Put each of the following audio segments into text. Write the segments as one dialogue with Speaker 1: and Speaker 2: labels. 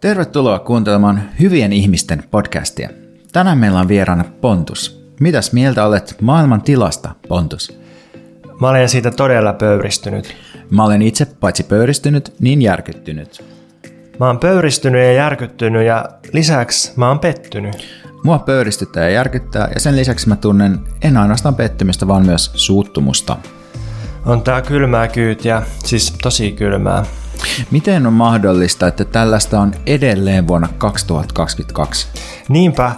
Speaker 1: Tervetuloa kuuntelemaan Hyvien ihmisten podcastia. Tänään meillä on vieraana Pontus. Mitäs mieltä olet maailman tilasta, Pontus?
Speaker 2: Mä olen siitä todella pöyristynyt.
Speaker 1: Mä olen itse paitsi pöyristynyt, niin järkyttynyt.
Speaker 2: Mä oon pöyristynyt ja järkyttynyt ja lisäksi mä oon pettynyt.
Speaker 1: Mua pöyristyttää ja järkyttää ja sen lisäksi mä tunnen en ainoastaan pettymystä, vaan myös suuttumusta.
Speaker 2: On tää kylmää kyytiä, siis tosi kylmää.
Speaker 1: Miten on mahdollista, että tällaista on edelleen vuonna 2022?
Speaker 2: Niinpä,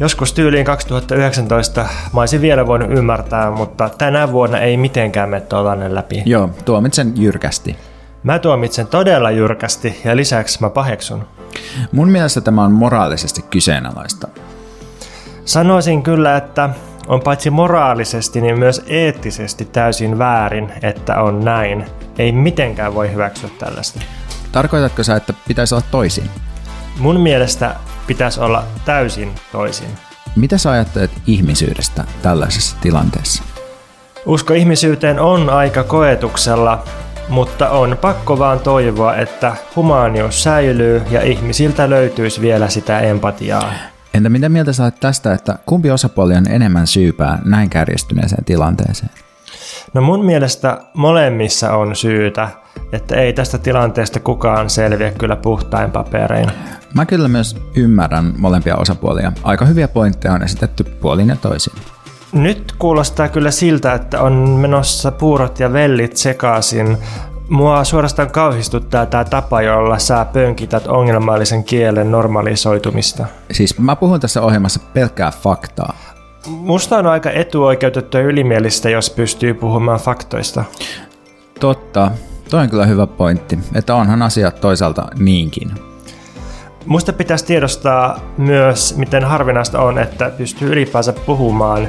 Speaker 2: joskus tyyliin 2019 mä olisin vielä voinut ymmärtää, mutta tänä vuonna ei mitenkään mene tollanen läpi.
Speaker 1: Joo, tuomitsen jyrkästi.
Speaker 2: Mä tuomitsen todella jyrkästi ja lisäksi mä paheksun.
Speaker 1: Mun mielestä tämä on moraalisesti kyseenalaista.
Speaker 2: Sanoisin kyllä, että on paitsi moraalisesti, niin myös eettisesti täysin väärin, että on näin. Ei mitenkään voi hyväksyä tällaista.
Speaker 1: Tarkoitatko sä, että pitäisi olla toisin?
Speaker 2: Mun mielestä pitäisi olla täysin toisin.
Speaker 1: Mitä sä ajattelet ihmisyydestä tällaisessa tilanteessa?
Speaker 2: Usko ihmisyyteen on aika koetuksella, mutta on pakko vaan toivoa, että humaanius säilyy ja ihmisiltä löytyisi vielä sitä empatiaa.
Speaker 1: Entä mitä mieltä olet tästä, että kumpi osapuoli on enemmän syypää näin kärjistyneeseen tilanteeseen?
Speaker 2: No mun mielestä molemmissa on syytä, että ei tästä tilanteesta kukaan selviä kyllä puhtain paperein.
Speaker 1: Mä kyllä myös ymmärrän molempia osapuolia. Aika hyviä pointteja on esitetty puolin ja toisin.
Speaker 2: Nyt kuulostaa kyllä siltä, että on menossa puurot ja vellit sekaisin. Mua suorastaan kauhistuttaa tämä tapa, jolla sä pönkität ongelmallisen kielen normalisoitumista.
Speaker 1: Siis mä puhun tässä ohjelmassa pelkkää faktaa.
Speaker 2: Musta on aika etuoikeutettu ja ylimielistä, jos pystyy puhumaan faktoista.
Speaker 1: Totta, toi on kyllä hyvä pointti, että onhan asiat toisaalta niinkin.
Speaker 2: Musta pitäisi tiedostaa myös, miten harvinaista on, että pystyy ylipäänsä puhumaan,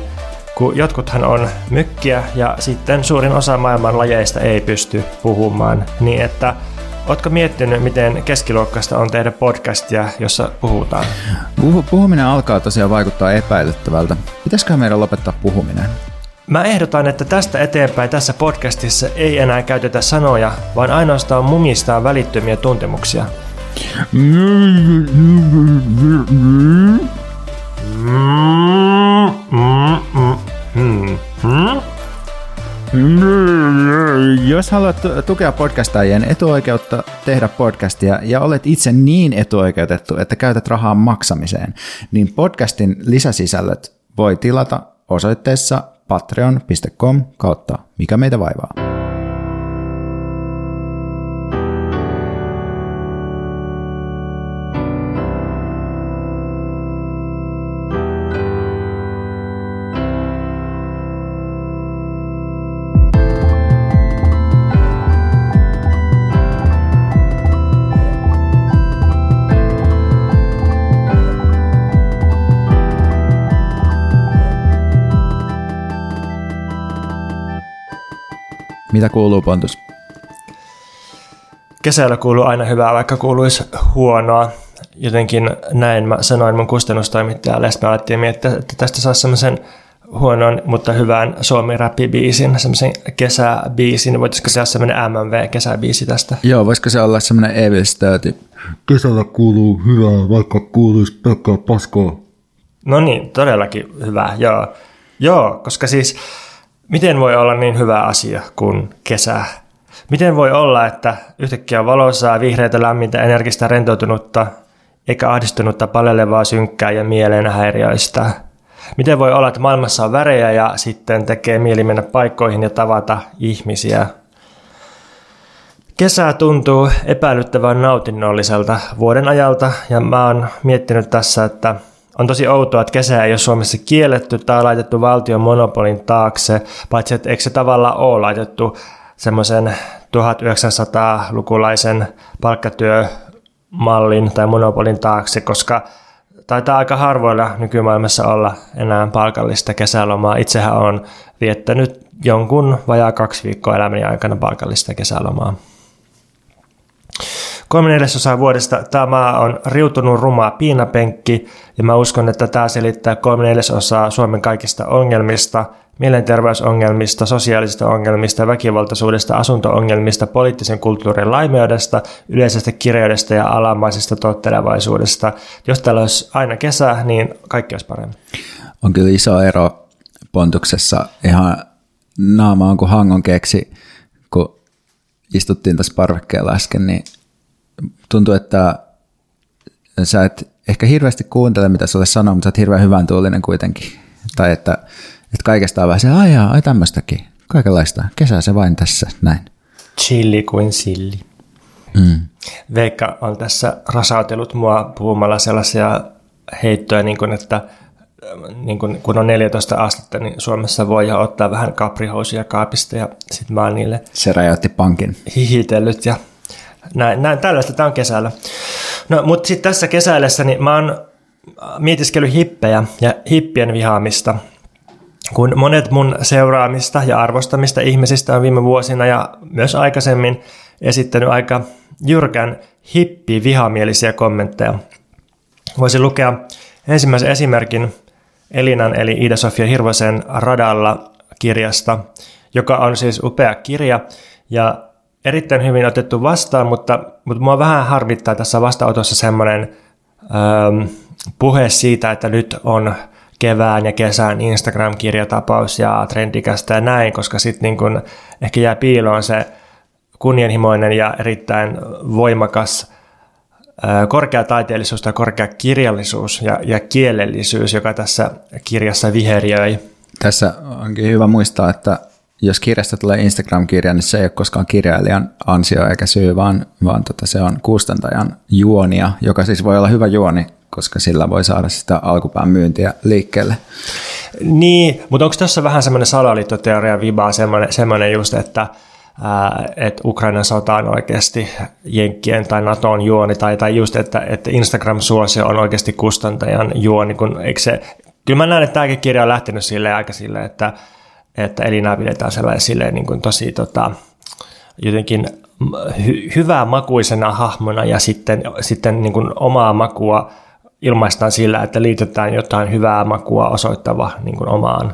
Speaker 2: kun jotkuthan on mykkiä ja sitten suurin osa maailman lajeista ei pysty puhumaan. Niin että Oletko miettinyt, miten keskiluokkaista on tehdä podcastia, jossa puhutaan?
Speaker 1: Puh- puhuminen alkaa tosiaan vaikuttaa epäilyttävältä. Pitäisikö meidän lopettaa puhuminen?
Speaker 2: Mä ehdotan, että tästä eteenpäin tässä podcastissa ei enää käytetä sanoja, vaan ainoastaan mumistaa välittömiä tuntemuksia.
Speaker 1: Jos haluat tukea podcastajien etuoikeutta tehdä podcastia ja olet itse niin etuoikeutettu, että käytät rahaa maksamiseen, niin podcastin lisäsisällöt voi tilata osoitteessa patreon.com kautta mikä meitä vaivaa. Mitä kuuluu, Pontus?
Speaker 2: Kesällä kuuluu aina hyvää, vaikka kuuluisi huonoa. Jotenkin näin mä sanoin mun kustannustoimittajalle, ja me alettiin miettiä, että tästä saisi semmoisen huonon, mutta hyvän suomi biisin semmoisen kesäbiisin. Voitaisiko se olla semmoinen MMV-kesäbiisi tästä?
Speaker 1: Joo, voisiko se olla semmoinen Evil Sturdy?
Speaker 3: Kesällä kuuluu hyvää, vaikka kuuluisi pelkkää paskoa.
Speaker 2: No niin, todellakin hyvää, joo. Joo, koska siis Miten voi olla niin hyvä asia kuin kesä? Miten voi olla, että yhtäkkiä on valoisaa, vihreitä, lämmintä, energistä, rentoutunutta, eikä ahdistunutta, palelevaa, synkkää ja mielen häiriöistä? Miten voi olla, että maailmassa on värejä ja sitten tekee mieli mennä paikkoihin ja tavata ihmisiä? Kesä tuntuu epäilyttävän nautinnolliselta vuoden ajalta ja mä oon miettinyt tässä, että on tosi outoa, että kesä ei ole Suomessa kielletty tai laitettu valtion monopolin taakse, paitsi että eikö se tavallaan ole laitettu semmoisen 1900-lukulaisen palkkatyömallin tai monopolin taakse, koska taitaa aika harvoilla nykymaailmassa olla enää palkallista kesälomaa. Itsehän on viettänyt jonkun vajaa kaksi viikkoa elämäni aikana palkallista kesälomaa. Kolme neljäsosaa vuodesta tämä maa on riutunut rumaa piinapenkki ja mä uskon, että tämä selittää kolme neljäsosaa Suomen kaikista ongelmista, mielenterveysongelmista, sosiaalisista ongelmista, väkivaltaisuudesta, asuntoongelmista, poliittisen kulttuurin laimeudesta, yleisestä kirjoudesta ja alamaisesta tottelevaisuudesta. Jos täällä olisi aina kesä, niin kaikki olisi paremmin.
Speaker 1: On kyllä iso ero Pontuksessa ihan naamaan kuin Hangon keksi, kun istuttiin tässä parvekkeella äsken, niin tuntuu, että sä et ehkä hirveästi kuuntele, mitä sulle sanoo, mutta sä oot hirveän hyvän tuulinen kuitenkin. Tai että, että kaikesta on vähän se, ai ai tämmöistäkin, kaikenlaista. Kesää se vain tässä, näin.
Speaker 2: Chilli kuin silli.
Speaker 1: Mm.
Speaker 2: Veikka on tässä rasautellut mua puhumalla sellaisia heittoja, niin kuin, että niin kun, kun on 14 astetta, niin Suomessa voi ottaa vähän kaprihousuja kaapista ja sitten mä oon niille
Speaker 1: Se räjäytti pankin.
Speaker 2: hihitellyt ja näin, näin tällaista tämä on kesällä. No mutta sitten tässä kesäillessä niin mä oon mietiskellyt hippejä ja hippien vihaamista. Kun monet mun seuraamista ja arvostamista ihmisistä on viime vuosina ja myös aikaisemmin esittänyt aika jyrkän hippi vihamielisiä kommentteja. Voisin lukea ensimmäisen esimerkin Elinan eli Ida-Sofia Hirvosen Radalla kirjasta, joka on siis upea kirja ja erittäin hyvin otettu vastaan, mutta, mutta mua vähän harvittaa tässä vastaanotossa semmoinen ähm, puhe siitä, että nyt on kevään ja kesän Instagram-kirjatapaus ja trendikästä ja näin, koska sitten niin kun ehkä jää piiloon se kunnianhimoinen ja erittäin voimakas ää, korkea taiteellisuus tai korkea kirjallisuus ja, ja kielellisyys, joka tässä kirjassa viheriöi.
Speaker 1: Tässä onkin hyvä muistaa, että jos kirjasta tulee Instagram-kirja, niin se ei ole koskaan kirjailijan ansio eikä syy, vaan, vaan tota, se on kustantajan juonia, joka siis voi olla hyvä juoni, koska sillä voi saada sitä alkupään myyntiä liikkeelle.
Speaker 2: Niin, mutta onko tässä vähän semmoinen salaliittoteoria vibaa, semmoinen, semmoinen just, että että Ukrainan sota on oikeasti Jenkkien tai Naton juoni, tai, tai just, että, että Instagram-suosio on oikeasti kustantajan juoni, kun eikö se, kyllä mä näen, että tämäkin kirja on lähtenyt silleen aika silleen, että, että Elinaa pidetään sellainen silleen niin kuin tosi tota, jotenkin hy- hyvää makuisena hahmona ja sitten, sitten niin kuin omaa makua ilmaistaan sillä, että liitetään jotain hyvää makua osoittava niin kuin omaan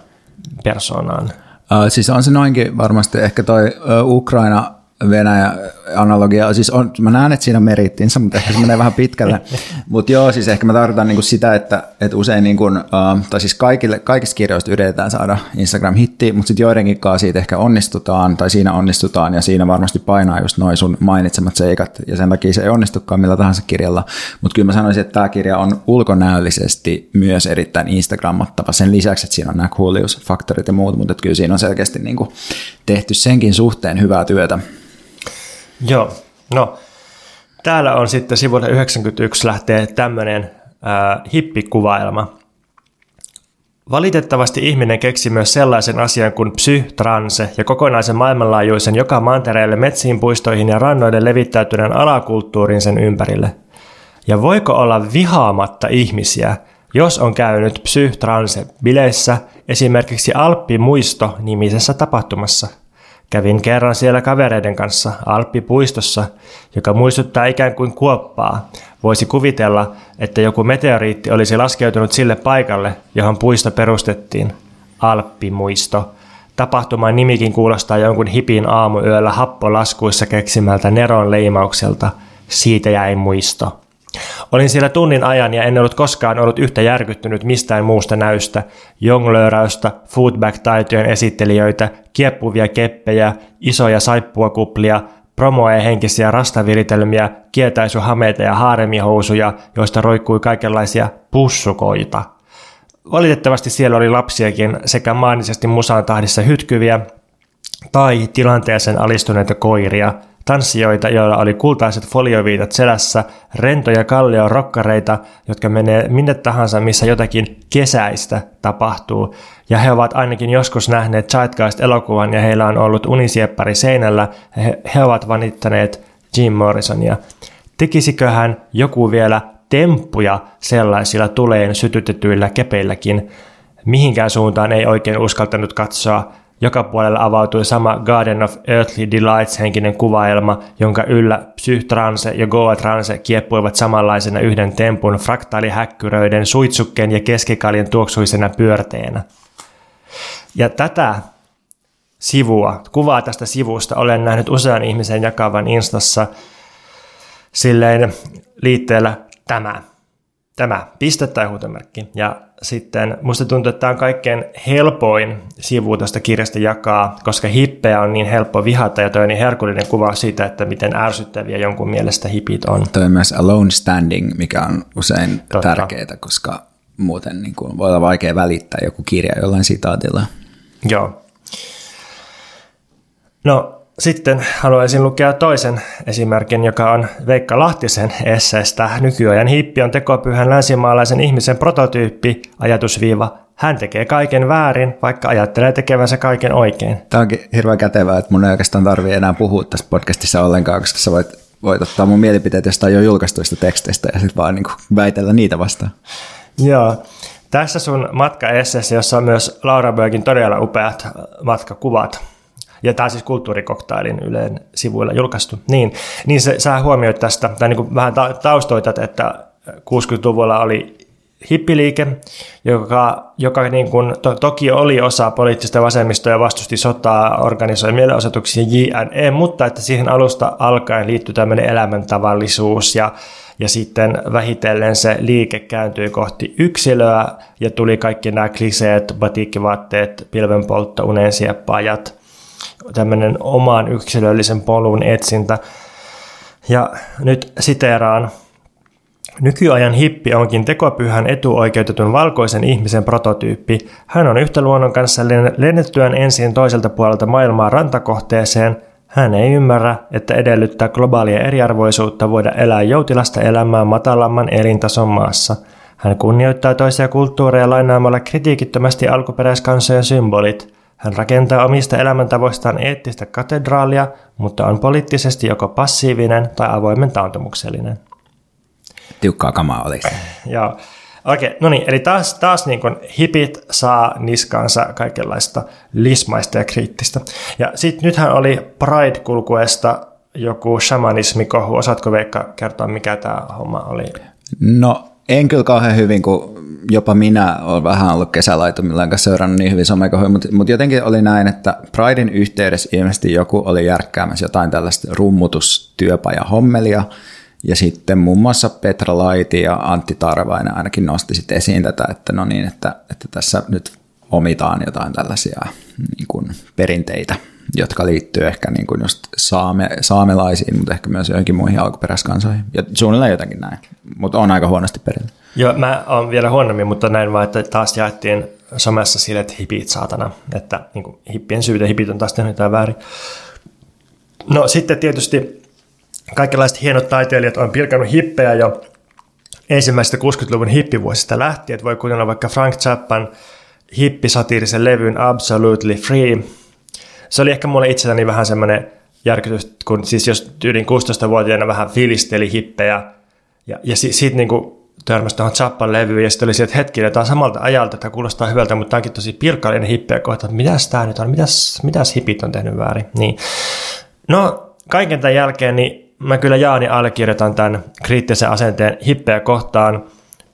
Speaker 2: persoonaan.
Speaker 1: Uh, siis on se noinkin varmasti ehkä toi Ukraina Venäjä analogia, siis on, mä näen, että siinä on merittinsä, mutta ehkä se menee vähän pitkälle. mutta joo, siis ehkä mä tarkoitan niinku sitä, että, että usein, niinku, uh, tai siis kaikille, kaikista kirjoista yritetään saada Instagram-hitti, mutta sitten joidenkin kanssa siitä ehkä onnistutaan, tai siinä onnistutaan, ja siinä varmasti painaa just noin sun mainitsemat seikat, ja sen takia se ei onnistukaan millä tahansa kirjalla. Mutta kyllä mä sanoisin, että tämä kirja on ulkonäöllisesti myös erittäin Instagrammattava, sen lisäksi, että siinä on nämä coolius-faktorit ja muut, mutta kyllä siinä on selkeästi niinku tehty senkin suhteen hyvää työtä.
Speaker 2: Joo, no täällä on sitten sivulla 91 lähtee tämmöinen äh, hippikuvaelma. Valitettavasti ihminen keksi myös sellaisen asian kuin psytranse ja kokonaisen maailmanlaajuisen joka mantereelle metsiin, puistoihin ja rannoille levittäytyneen alakulttuurin sen ympärille. Ja voiko olla vihaamatta ihmisiä, jos on käynyt psytranse bileissä esimerkiksi Alppi-muisto nimisessä tapahtumassa – Kävin kerran siellä kavereiden kanssa Alppipuistossa, joka muistuttaa ikään kuin kuoppaa. Voisi kuvitella, että joku meteoriitti olisi laskeutunut sille paikalle, johon puisto perustettiin. Alppimuisto. Tapahtuman nimikin kuulostaa jonkun hipin aamuyöllä happolaskuissa keksimältä Neron leimaukselta. Siitä jäi muisto. Olin siellä tunnin ajan ja en ollut koskaan ollut yhtä järkyttynyt mistään muusta näystä. Jonglööräystä, foodback-taitojen esittelijöitä, kieppuvia keppejä, isoja saippuakuplia, promoe henkisiä rastaviritelmiä, kietäisyhameita ja haaremihousuja, joista roikkui kaikenlaisia pussukoita. Valitettavasti siellä oli lapsiakin sekä maanisesti musaan tahdissa hytkyviä tai tilanteeseen alistuneita koiria – tanssijoita, joilla oli kultaiset folioviitat selässä, rentoja kallio rokkareita, jotka menee minne tahansa, missä jotakin kesäistä tapahtuu. Ja he ovat ainakin joskus nähneet Zeitgeist-elokuvan ja heillä on ollut unisieppari seinällä. He, he ovat vanittaneet Jim Morrisonia. Tekisiköhän joku vielä temppuja sellaisilla tuleen sytytetyillä kepeilläkin? Mihinkään suuntaan ei oikein uskaltanut katsoa joka puolella avautui sama Garden of Earthly Delights henkinen kuvaelma, jonka yllä Psyhtranse ja Goatranse kieppuivat samanlaisena yhden tempun fraktaalihäkkyröiden, suitsukkeen ja keskikaljen tuoksuisena pyörteenä. Ja tätä sivua, kuvaa tästä sivusta olen nähnyt usean ihmisen jakavan Instassa silleen liitteellä tämä. Tämä, piste tai huutomerkki. Ja sitten musta tuntuu, että tämä on kaikkein helpoin sivu tuosta kirjasta jakaa, koska hippejä on niin helppo vihata ja toi on niin herkullinen kuva siitä, että miten ärsyttäviä jonkun mielestä hipit on.
Speaker 1: Toi on myös alone standing, mikä on usein
Speaker 2: Totta.
Speaker 1: tärkeää, koska muuten niin kuin voi olla vaikea välittää joku kirja jollain sitaatilla.
Speaker 2: Joo. No sitten haluaisin lukea toisen esimerkin, joka on Veikka Lahtisen esseestä. Nykyajan hippi on tekopyhän länsimaalaisen ihmisen prototyyppi, ajatusviiva. Hän tekee kaiken väärin, vaikka ajattelee tekevänsä kaiken oikein.
Speaker 1: Tämä onkin hirveän kätevää, että mun ei oikeastaan tarvitse enää puhua tässä podcastissa ollenkaan, koska sä voit, voit ottaa mun mielipiteet jostain jo julkaistuista teksteistä ja sitten vaan niin kuin väitellä niitä vastaan.
Speaker 2: Joo. Tässä sun matkaesseessä, jossa on myös Laura Bögin todella upeat matkakuvat, ja tämä siis kulttuurikoktailin Yleen sivuilla julkaistu, niin, niin se, sä huomioit tästä, tai niin kuin vähän ta- taustoitat, että 60-luvulla oli hippiliike, joka, joka niin kuin, to, toki oli osa poliittista vasemmistoa ja vastusti sotaa, organisoi mielenosoituksia JNE, mutta että siihen alusta alkaen liittyi tämmöinen elämäntavallisuus ja, ja sitten vähitellen se liike kääntyi kohti yksilöä ja tuli kaikki nämä kliseet, batiikkivaatteet, pilvenpoltto, unensieppaajat, tämmöinen oman yksilöllisen polun etsintä. Ja nyt siteeraan Nykyajan hippi onkin tekopyhän etuoikeutetun valkoisen ihmisen prototyyppi. Hän on yhtä luonnon kanssa lennettyään ensin toiselta puolelta maailmaa rantakohteeseen. Hän ei ymmärrä, että edellyttää globaalia eriarvoisuutta voida elää joutilasta elämää matalamman elintason maassa. Hän kunnioittaa toisia kulttuureja lainaamalla kritiikittömästi alkuperäiskansojen symbolit. Hän rakentaa omista elämäntavoistaan eettistä katedraalia, mutta on poliittisesti joko passiivinen tai avoimen taantumuksellinen.
Speaker 1: Tiukkaa kamaa oli.
Speaker 2: Joo. Okei, no niin, eli taas, taas niin kuin hipit saa niskaansa kaikenlaista lismaista ja kriittistä. Ja sitten nythän oli Pride-kulkuesta joku shamanismikohu. Osaatko Veikka kertoa, mikä tämä homma oli?
Speaker 1: No en kyllä kauhean hyvin, kun jopa minä olen vähän ollut kesälaitumilla, enkä seurannut niin hyvin somekohuja, mutta, mutta jotenkin oli näin, että Pridein yhteydessä ilmeisesti joku oli järkkäämässä jotain tällaista rummutustyöpajahommelia, ja sitten muun muassa Petra Laiti ja Antti Tarvainen ainakin nosti sitten esiin tätä, että no niin, että, että tässä nyt omitaan jotain tällaisia niin kuin perinteitä, jotka liittyy ehkä niin kuin just saame, saamelaisiin, mutta ehkä myös joihinkin muihin alkuperäiskansoihin. Ja suunnilleen jotakin näin, mutta on aika huonosti perillä.
Speaker 2: Joo, mä oon vielä huonommin, mutta näin vaan, että taas jaettiin somessa sille, että hipit saatana, että niin kuin, hippien syytä hipit on taas tehnyt jotain väärin. No sitten tietysti kaikenlaiset hienot taiteilijat on pilkannut hippejä jo ensimmäisestä 60-luvun hippivuosista lähtien, että voi kuunnella vaikka Frank Zappan hippisatiirisen levyn Absolutely Free. Se oli ehkä mulle itselläni vähän semmoinen järkytys, kun siis jos tyylin 16-vuotiaana vähän filisteli hippejä ja, ja si, siitä niin kuin törmäsi tuohon Zappan levyyn ja sitten oli sieltä hetki, tämä on samalta ajalta, että kuulostaa hyvältä, mutta tämä onkin tosi pilkallinen hippiä kohta, että mitäs tämä nyt on, mitäs, mitäs hipit on tehnyt väärin. Niin. No kaiken tämän jälkeen niin mä kyllä Jaani allekirjoitan tämän kriittisen asenteen hippejä kohtaan,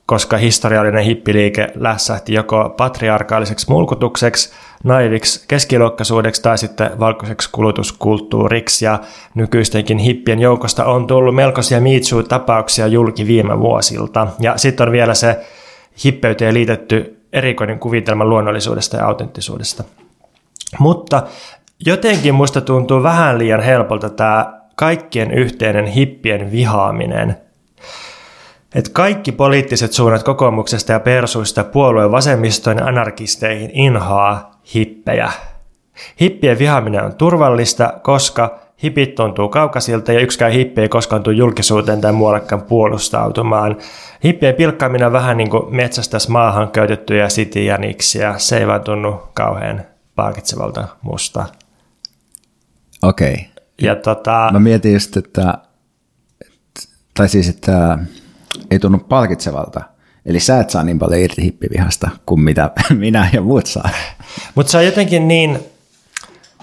Speaker 2: koska historiallinen hippiliike lässähti joko patriarkaaliseksi mulkutukseksi, naiviksi keskiluokkaisuudeksi tai sitten valkoiseksi kulutuskulttuuriksi ja nykyistenkin hippien joukosta on tullut melkoisia miitsuu-tapauksia julki viime vuosilta. Ja sitten on vielä se hippeyteen liitetty erikoinen kuvitelma luonnollisuudesta ja autenttisuudesta. Mutta jotenkin musta tuntuu vähän liian helpolta tämä kaikkien yhteinen hippien vihaaminen. Että kaikki poliittiset suunnat kokoomuksesta ja persuista puolueen vasemmistoon anarkisteihin inhaa hippejä. Hippien vihaaminen on turvallista, koska hipit tuntuu kaukaisilta ja yksikään hippi ei koskaan tule julkisuuteen tai muuallekaan puolustautumaan. Hippien pilkkaaminen on vähän niin kuin metsästäs maahan käytettyjä sitijäniksiä. Se ei vaan tunnu kauhean palkitsevalta musta.
Speaker 1: Okei. Okay.
Speaker 2: Ja tota,
Speaker 1: Mä mietin just, että, tai siis, että ei tunnu palkitsevalta. Eli sä et saa niin paljon irti hippivihasta kuin mitä minä ja muut saa.
Speaker 2: Mutta se on jotenkin niin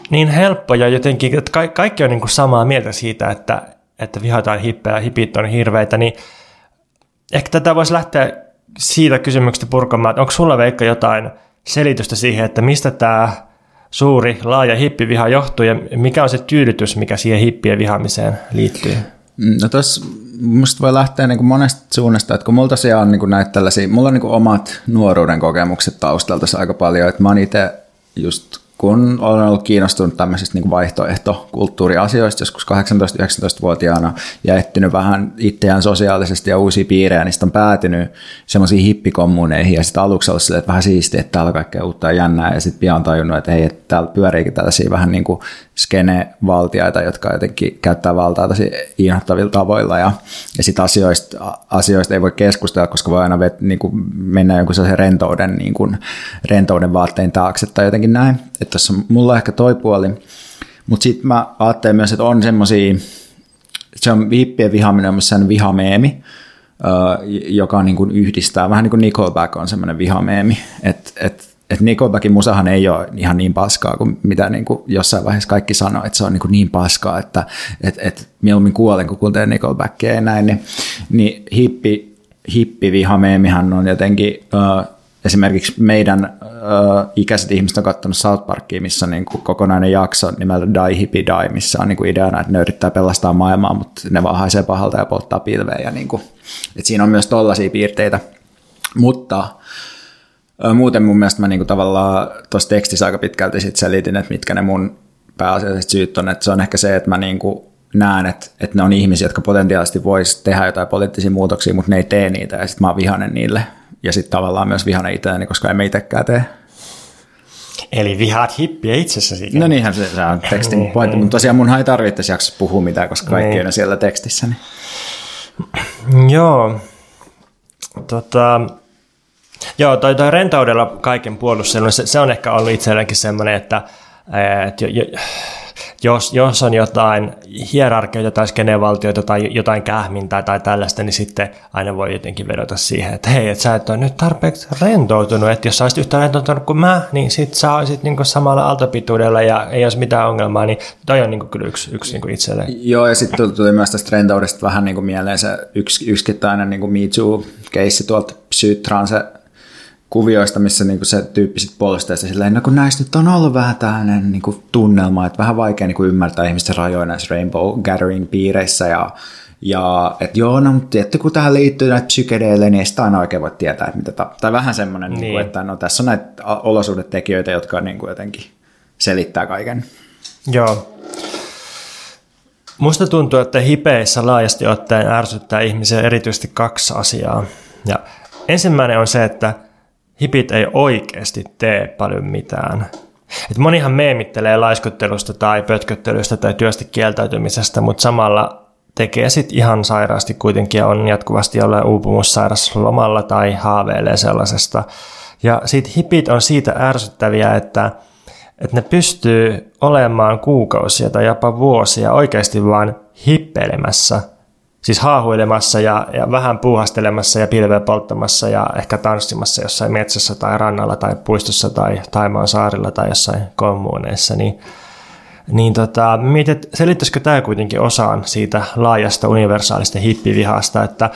Speaker 2: niin helppo ja jotenkin, että ka- kaikki on niin kuin samaa mieltä siitä, että, että vihataan hippejä ja hipit on hirveitä, niin ehkä tätä voisi lähteä siitä kysymyksestä purkamaan, että onko sulla Veikka jotain selitystä siihen, että mistä tämä suuri, laaja hippiviha johtuu ja mikä on se tyydytys, mikä siihen hippien vihaamiseen liittyy?
Speaker 1: No tuossa musta voi lähteä niin kuin monesta suunnasta, että kun mulla tosiaan on niin kuin näitä tällaisia, mulla on niin kuin omat nuoruuden kokemukset taustalta aika paljon, että mä oon itse just kun olen ollut kiinnostunut tämmöisistä niin vaihtoehtokulttuuriasioista joskus 18-19-vuotiaana ja etsinyt vähän itseään sosiaalisesti ja uusia piirejä, niin on päätynyt semmoisiin hippikommuneihin ja sitten aluksi ollut silleen, että vähän siistiä, että täällä on kaikkea uutta ja jännää ja sitten pian tajunnut, että hei, että täällä pyöriikin tällaisia vähän niin kuin skene-valtiaita, jotka jotenkin käyttää valtaa tosi inhottavilla tavoilla ja, ja sitten asioista, asioista ei voi keskustella, koska voi aina vet, niin kuin mennä jonkun sellaisen rentouden, niin kuin, rentouden vaatteen taakse tai jotenkin näin. Että tässä mulla ehkä toi puoli. Mutta sitten mä ajattelen myös, että on semmoisia, se on hippien vihaaminen on myös vihameemi, joka niin kuin yhdistää, vähän niin kuin Nickelback on semmoinen vihameemi, että et, et Nickelbackin musahan ei ole ihan niin paskaa kuin mitä niin kuin jossain vaiheessa kaikki sanoo, että se on niin, kuin niin paskaa, että et, et mieluummin kuolen, kun kuuntelee Nickelbackia ja näin, niin, niin hippi, hippivihameemihan on jotenkin uh, esimerkiksi meidän uh, ikäiset ihmiset on katsonut South Parkia, missä on niin kuin kokonainen jakso nimeltä Die Hippie Die, missä on niin kuin ideana, että ne yrittää pelastaa maailmaa, mutta ne vaan haisee pahalta ja polttaa pilveä. Ja niin kuin, että siinä on myös tollaisia piirteitä. Mutta muuten mun mielestä mä niin kuin tavallaan tuossa tekstissä aika pitkälti sit selitin, että mitkä ne mun pääasialliset syyt on. Että se on ehkä se, että mä niin kuin näen, että, että ne on ihmisiä, jotka potentiaalisesti vois tehdä jotain poliittisia muutoksia, mutta ne ei tee niitä ja sitten mä oon vihanen niille ja sitten tavallaan myös vihana itseäni, koska emme itsekään tee.
Speaker 2: Eli vihaat hippiä itsessäsi.
Speaker 1: No niinhän se, se on tekstin niin, pointti, niin. mutta tosiaan mun ei tarvitse jaksossa puhua mitään, koska kaikki niin. on siellä tekstissä.
Speaker 2: Niin. Joo. Tota, joo, toi, toi rentoudella kaiken puolustelu, se, se on ehkä ollut itselläkin semmoinen, että, että jo, jo, jos, jos on jotain hierarkioita tai skenevaltioita tai jotain kähmintää tai tällaista, niin sitten aina voi jotenkin vedota siihen, että hei, että sä et ole nyt tarpeeksi rentoutunut, että jos sä olisit yhtä rentoutunut kuin mä, niin sit sä olisit niin samalla aaltopituudella ja ei olisi mitään ongelmaa, niin toi on niin kyllä yksi, yksi niin itselleen.
Speaker 1: Joo, ja sitten tuli myös tästä rentoudesta vähän niin mieleen se yksi, yksittäinen niin Me Too-keissi tuolta Psytranse kuvioista, missä niinku se tyyppi sitten puolustaa sitä silleen, no kun näistä nyt on ollut vähän tämmöinen niinku tunnelma, että vähän vaikea niinku ymmärtää ihmisten rajoja näissä Rainbow Gathering-piireissä ja ja että joo, no mutta tietty kun tähän liittyy näitä psykedeille, niin ei sitä aina oikein voi tietää, että mitä ta- Tai vähän semmoinen, niin. Niin kuin, että no tässä on näitä olosuhdetekijöitä, jotka niin kuin jotenkin selittää kaiken.
Speaker 2: Joo. Musta tuntuu, että hipeissä laajasti ottaen ärsyttää ihmisiä erityisesti kaksi asiaa. Ja ensimmäinen on se, että hipit ei oikeasti tee paljon mitään. Et monihan meemittelee laiskuttelusta tai pötköttelystä tai työstä kieltäytymisestä, mutta samalla tekee sit ihan sairaasti kuitenkin ja on jatkuvasti jollain uupumussairas lomalla tai haaveilee sellaisesta. Ja sit hipit on siitä ärsyttäviä, että, että ne pystyy olemaan kuukausia tai jopa vuosia oikeasti vain hippeilemässä – siis haahuilemassa ja, ja vähän puuhastelemassa ja pilveä polttamassa ja ehkä tanssimassa jossain metsässä tai rannalla tai puistossa tai Taimaan saarilla tai jossain kommuneissa, niin, niin tota, mietit, selittäisikö tämä kuitenkin osaan siitä laajasta universaalista hippivihasta, että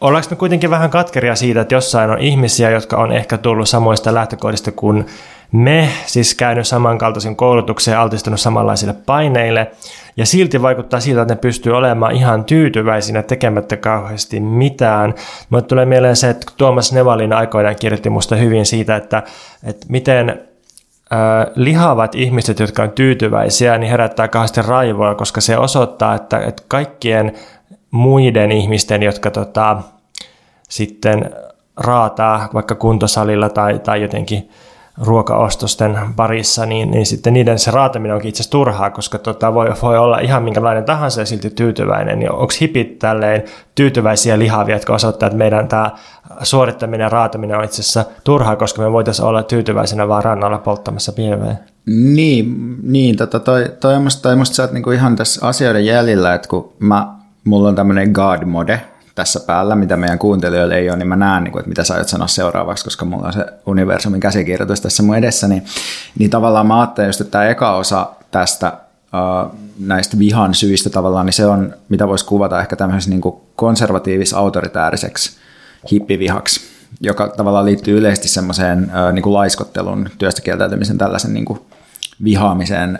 Speaker 2: ollaanko me kuitenkin vähän katkeria siitä, että jossain on ihmisiä, jotka on ehkä tullut samoista lähtökohdista kuin me, siis käynyt samankaltaisen koulutuksen ja altistunut samanlaisille paineille, ja silti vaikuttaa siltä, että ne pystyy olemaan ihan tyytyväisinä tekemättä kauheasti mitään. Mutta tulee mieleen se, että Tuomas Nevalin aikoinaan kirjoitti musta hyvin siitä, että, että miten lihavat ihmiset, jotka on tyytyväisiä, niin herättää kauheasti raivoa, koska se osoittaa, että, että kaikkien muiden ihmisten, jotka tota, sitten raataa vaikka kuntosalilla tai, tai jotenkin ruokaostosten parissa, niin, niin sitten niiden se raataminen onkin itse asiassa turhaa, koska tota voi, voi olla ihan minkälainen tahansa ja silti tyytyväinen. Niin onko hipit tälleen tyytyväisiä lihavia, jotka osoittaa, että meidän tämä suorittaminen ja raataminen on itse asiassa turhaa, koska me voitaisiin olla tyytyväisenä vaan rannalla polttamassa pilveä.
Speaker 1: Niin, niin tota, toi, toi, musta, toi musta sä oot niinku ihan tässä asioiden jäljellä, että kun mä, mulla on tämmöinen God mode, tässä päällä, mitä meidän kuuntelijoille ei ole, niin mä näen, niin että mitä sä aiot sanoa seuraavaksi, koska mulla on se universumin käsikirjoitus tässä mun edessä, niin, niin tavallaan mä ajattelen just, että tämä eka osa tästä näistä vihan syistä tavallaan, niin se on, mitä voisi kuvata ehkä tämmöisessä niin konservatiivis-autoritääriseksi hippivihaksi, joka tavallaan liittyy yleisesti semmoiseen niin kuin laiskottelun, työstä kieltäytymisen, tällaisen niin kuin vihaamiseen.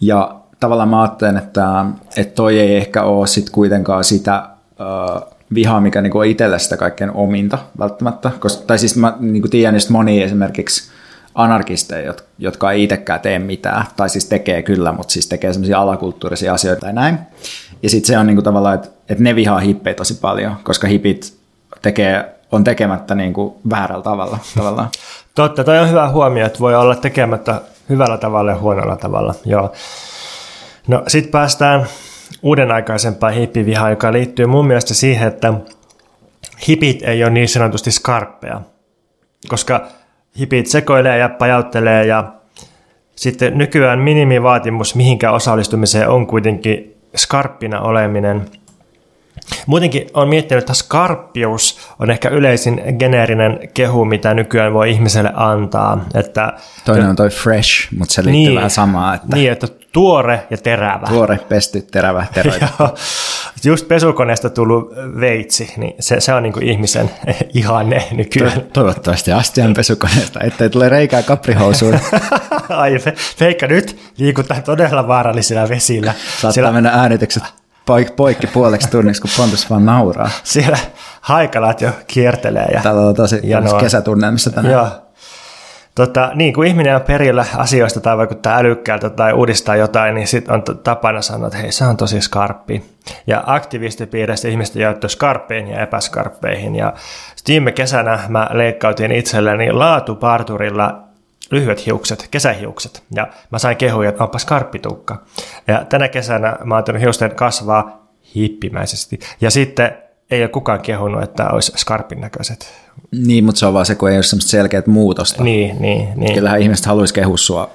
Speaker 1: Ja tavallaan mä ajattelen, että, että toi ei ehkä ole sit kuitenkaan sitä uh, vihaa, mikä niinku on itselle sitä kaikkein ominta välttämättä. Koska, tai siis mä niinku tiedän just moni esimerkiksi anarkisteja, jotka ei itsekään tee mitään, tai siis tekee kyllä, mutta siis tekee semmoisia alakulttuurisia asioita ja näin. Ja sitten se on niinku tavallaan, että, että ne vihaa hippejä tosi paljon, koska hipit tekee, on tekemättä niinku väärällä tavalla. tavallaan.
Speaker 2: Totta, toi on hyvä huomio, että voi olla tekemättä hyvällä tavalla ja huonolla tavalla. Joo. No sitten päästään uuden aikaisempaan hippivihaan, joka liittyy mun mielestä siihen, että hipit ei ole niin sanotusti skarppeja, koska hipit sekoilee ja pajauttelee ja sitten nykyään minimivaatimus mihinkään osallistumiseen on kuitenkin skarppina oleminen – Muutenkin on miettinyt, että skarppius on ehkä yleisin geneerinen kehu, mitä nykyään voi ihmiselle antaa. Että,
Speaker 1: Toinen on toi fresh, mutta se liittyy niin, vähän samaa.
Speaker 2: Että niin, että tuore ja terävä.
Speaker 1: Tuore, pesty, terävä, terävä.
Speaker 2: Just pesukoneesta tullut veitsi, niin se, se on niin kuin ihmisen ihanne nykyään.
Speaker 1: Toivottavasti astian pesukoneesta, ettei tule reikää kaprihousuun.
Speaker 2: Ai, feikka nyt liikutaan todella vaarallisilla vesillä.
Speaker 1: Saattaa Siellä... mennä äänitykset poikki puoleksi tunniksi, kun Pontus vaan nauraa.
Speaker 2: Siellä haikalat jo kiertelee. Ja
Speaker 1: Täällä on tosi kesätunnelmissa tänään.
Speaker 2: Joo. Tota, niin, kun ihminen on perillä asioista tai vaikuttaa älykkäältä tai uudistaa jotain, niin sitten on tapana sanoa, että hei, se on tosi skarppi. Ja aktivistipiirissä ihmiset jaettu skarppeihin ja epäskarppeihin. Ja viime kesänä mä leikkautin itselleni laatuparturilla lyhyet hiukset, kesähiukset. Ja mä sain kehuja, että onpa skarppitukka. Ja tänä kesänä mä oon hiusten kasvaa hippimäisesti. Ja sitten ei ole kukaan kehunut, että olisi skarpin näköiset.
Speaker 1: Niin, mutta se on vaan se, kun ei ole semmoista selkeät muutosta.
Speaker 2: Niin, niin, niin.
Speaker 1: Kyllähän ihmiset haluaisi kehua sua,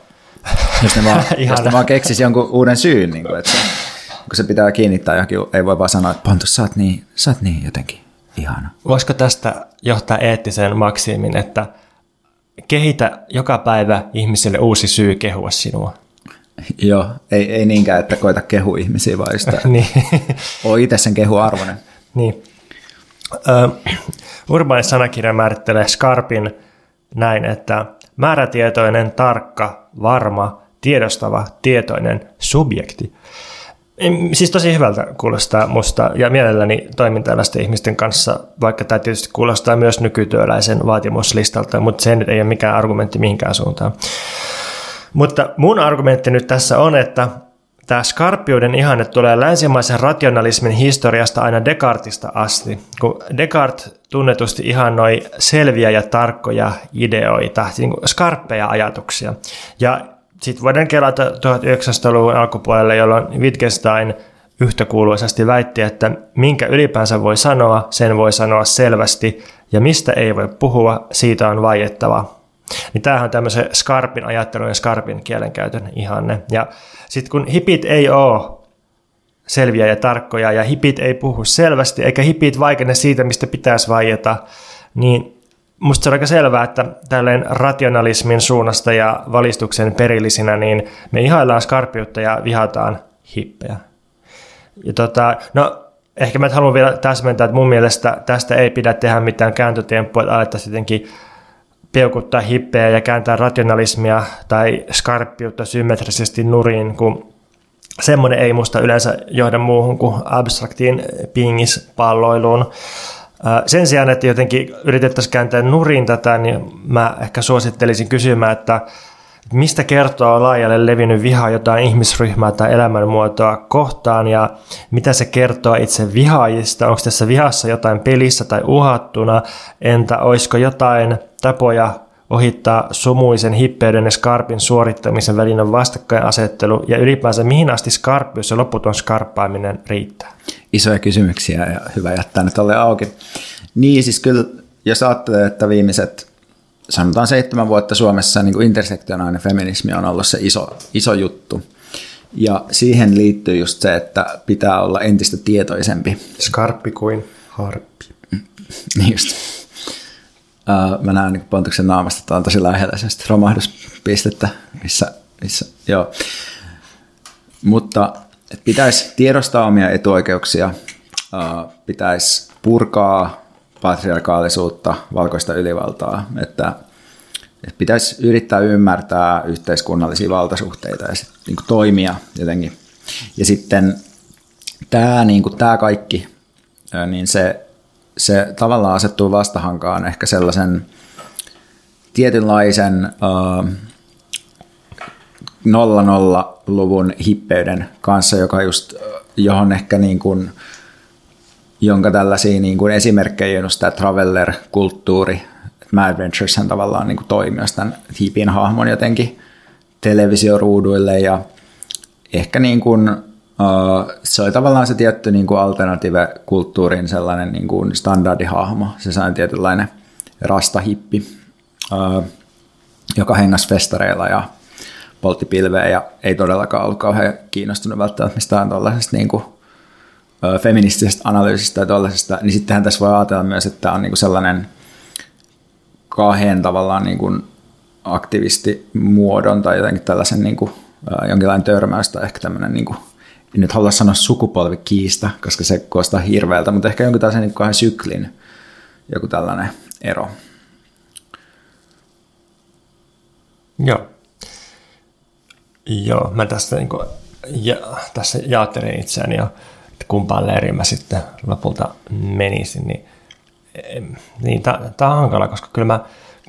Speaker 1: jos ne vaan, jos ne vaan keksisi jonkun uuden syyn. Niin kuin, että se, kun se pitää kiinnittää johonkin, ei voi vaan sanoa, että Pontus, sä oot niin, sä oot niin jotenkin ihana.
Speaker 2: Voisiko tästä johtaa eettisen maksimin, että kehitä joka päivä ihmisille uusi syy kehua sinua?
Speaker 1: Joo, ei, ei niinkään, että koita kehu ihmisiä, vaan sitä
Speaker 2: niin.
Speaker 1: ole itse sen kehu arvoinen.
Speaker 2: Niin. Urbaani sanakirja määrittelee Skarpin näin, että määrätietoinen, tarkka, varma, tiedostava, tietoinen subjekti. Siis tosi hyvältä kuulostaa musta ja mielelläni toimin tällaisten ihmisten kanssa, vaikka tämä tietysti kuulostaa myös nykytyöläisen vaatimuslistalta, mutta se ei ole mikään argumentti mihinkään suuntaan. Mutta mun argumentti nyt tässä on, että Tämä skarppiuden ihanne tulee länsimaisen rationalismin historiasta aina Descartesista asti, kun Descartes tunnetusti ihannoi selviä ja tarkkoja ideoita, niin skarppeja ajatuksia. Ja sitten voidaan kelata 1900-luvun alkupuolelle, jolloin Wittgenstein yhtäkuuluisesti väitti, että minkä ylipäänsä voi sanoa, sen voi sanoa selvästi, ja mistä ei voi puhua, siitä on vaiettava. Niin tämähän on tämmöisen skarpin ajattelun ja skarpin kielenkäytön ihanne. Ja sitten kun hipit ei ole selviä ja tarkkoja ja hipit ei puhu selvästi, eikä hipit vaikene siitä, mistä pitäisi vaieta, niin musta se on aika selvää, että tälleen rationalismin suunnasta ja valistuksen perillisinä, niin me ihaillaan skarpiutta ja vihataan hippejä. Ja tota, no, ehkä mä haluan vielä täsmentää, että mun mielestä tästä ei pidä tehdä mitään kääntötemppua, että alettaisiin jotenkin peukuttaa hippejä ja kääntää rationalismia tai skarppiutta symmetrisesti nurin, kun semmoinen ei musta yleensä johda muuhun kuin abstraktiin pingispalloiluun. Sen sijaan, että jotenkin yritettäisiin kääntää nurin tätä, niin mä ehkä suosittelisin kysymään, että mistä kertoo laajalle levinnyt viha jotain ihmisryhmää tai elämänmuotoa kohtaan ja mitä se kertoo itse vihaajista, onko tässä vihassa jotain pelissä tai uhattuna, entä olisiko jotain tapoja ohittaa sumuisen hippeyden ja skarpin suorittamisen välinen vastakkainasettelu? Ja ylipäänsä mihin asti skarppius ja loputon skarppaaminen riittää?
Speaker 1: Isoja kysymyksiä ja hyvä jättää nyt alle auki. Niin siis kyllä, jos ajattelee, että viimeiset sanotaan seitsemän vuotta Suomessa niin kuin intersektionaalinen feminismi on ollut se iso, iso juttu. Ja siihen liittyy just se, että pitää olla entistä tietoisempi.
Speaker 2: Skarppi kuin harppi.
Speaker 1: Niin just. Mä näen niin Pontuksen naamasta, että on tosi lähellä sellaista romahduspistettä, missä, missä joo. Mutta et pitäisi tiedostaa omia etuoikeuksia, pitäisi purkaa patriarkaalisuutta, valkoista ylivaltaa, että, että pitäisi yrittää ymmärtää yhteiskunnallisia valtasuhteita ja niin kuin toimia jotenkin. Ja sitten tämä, niin kuin, tämä kaikki, niin se, se tavallaan asettuu vastahankaan ehkä sellaisen tietynlaisen uh, 00-luvun hippeyden kanssa, joka just, johon ehkä niin kuin, jonka tällaisia niin kuin esimerkkejä on tämä traveller-kulttuuri, Mad Adventures tavallaan niin kuin toimi jos tämän hiipin hahmon jotenkin televisioruuduille ja ehkä niin kuin, se oli tavallaan se tietty niin kuin alternative-kulttuurin sellainen niin kuin standardihahmo, se sai tietynlainen rastahippi, joka hengasi festareilla ja poltti pilveä ja ei todellakaan ollut kauhean kiinnostunut välttämättä mistään tuollaisesta niin kuin, feministisestä analyysistä tai tuollaisesta, niin sittenhän tässä voi ajatella myös, että on niin kuin sellainen kahden tavallaan niin kuin aktivistimuodon tai jotenkin tällaisen niin kuin, jonkinlainen törmäys tai ehkä tämmöinen, niin kuin, en nyt halua sanoa sukupolvikiista, koska se kuulostaa hirveältä, mutta ehkä jonkin tällaisen niin kahden syklin joku tällainen ero.
Speaker 2: Joo. Joo, mä tästä, niin kuin, ja, tässä jaottelin itseäni että kumpaan leiriin mä sitten lopulta menisin, niin, niin tämä on hankala, koska kyllä mä,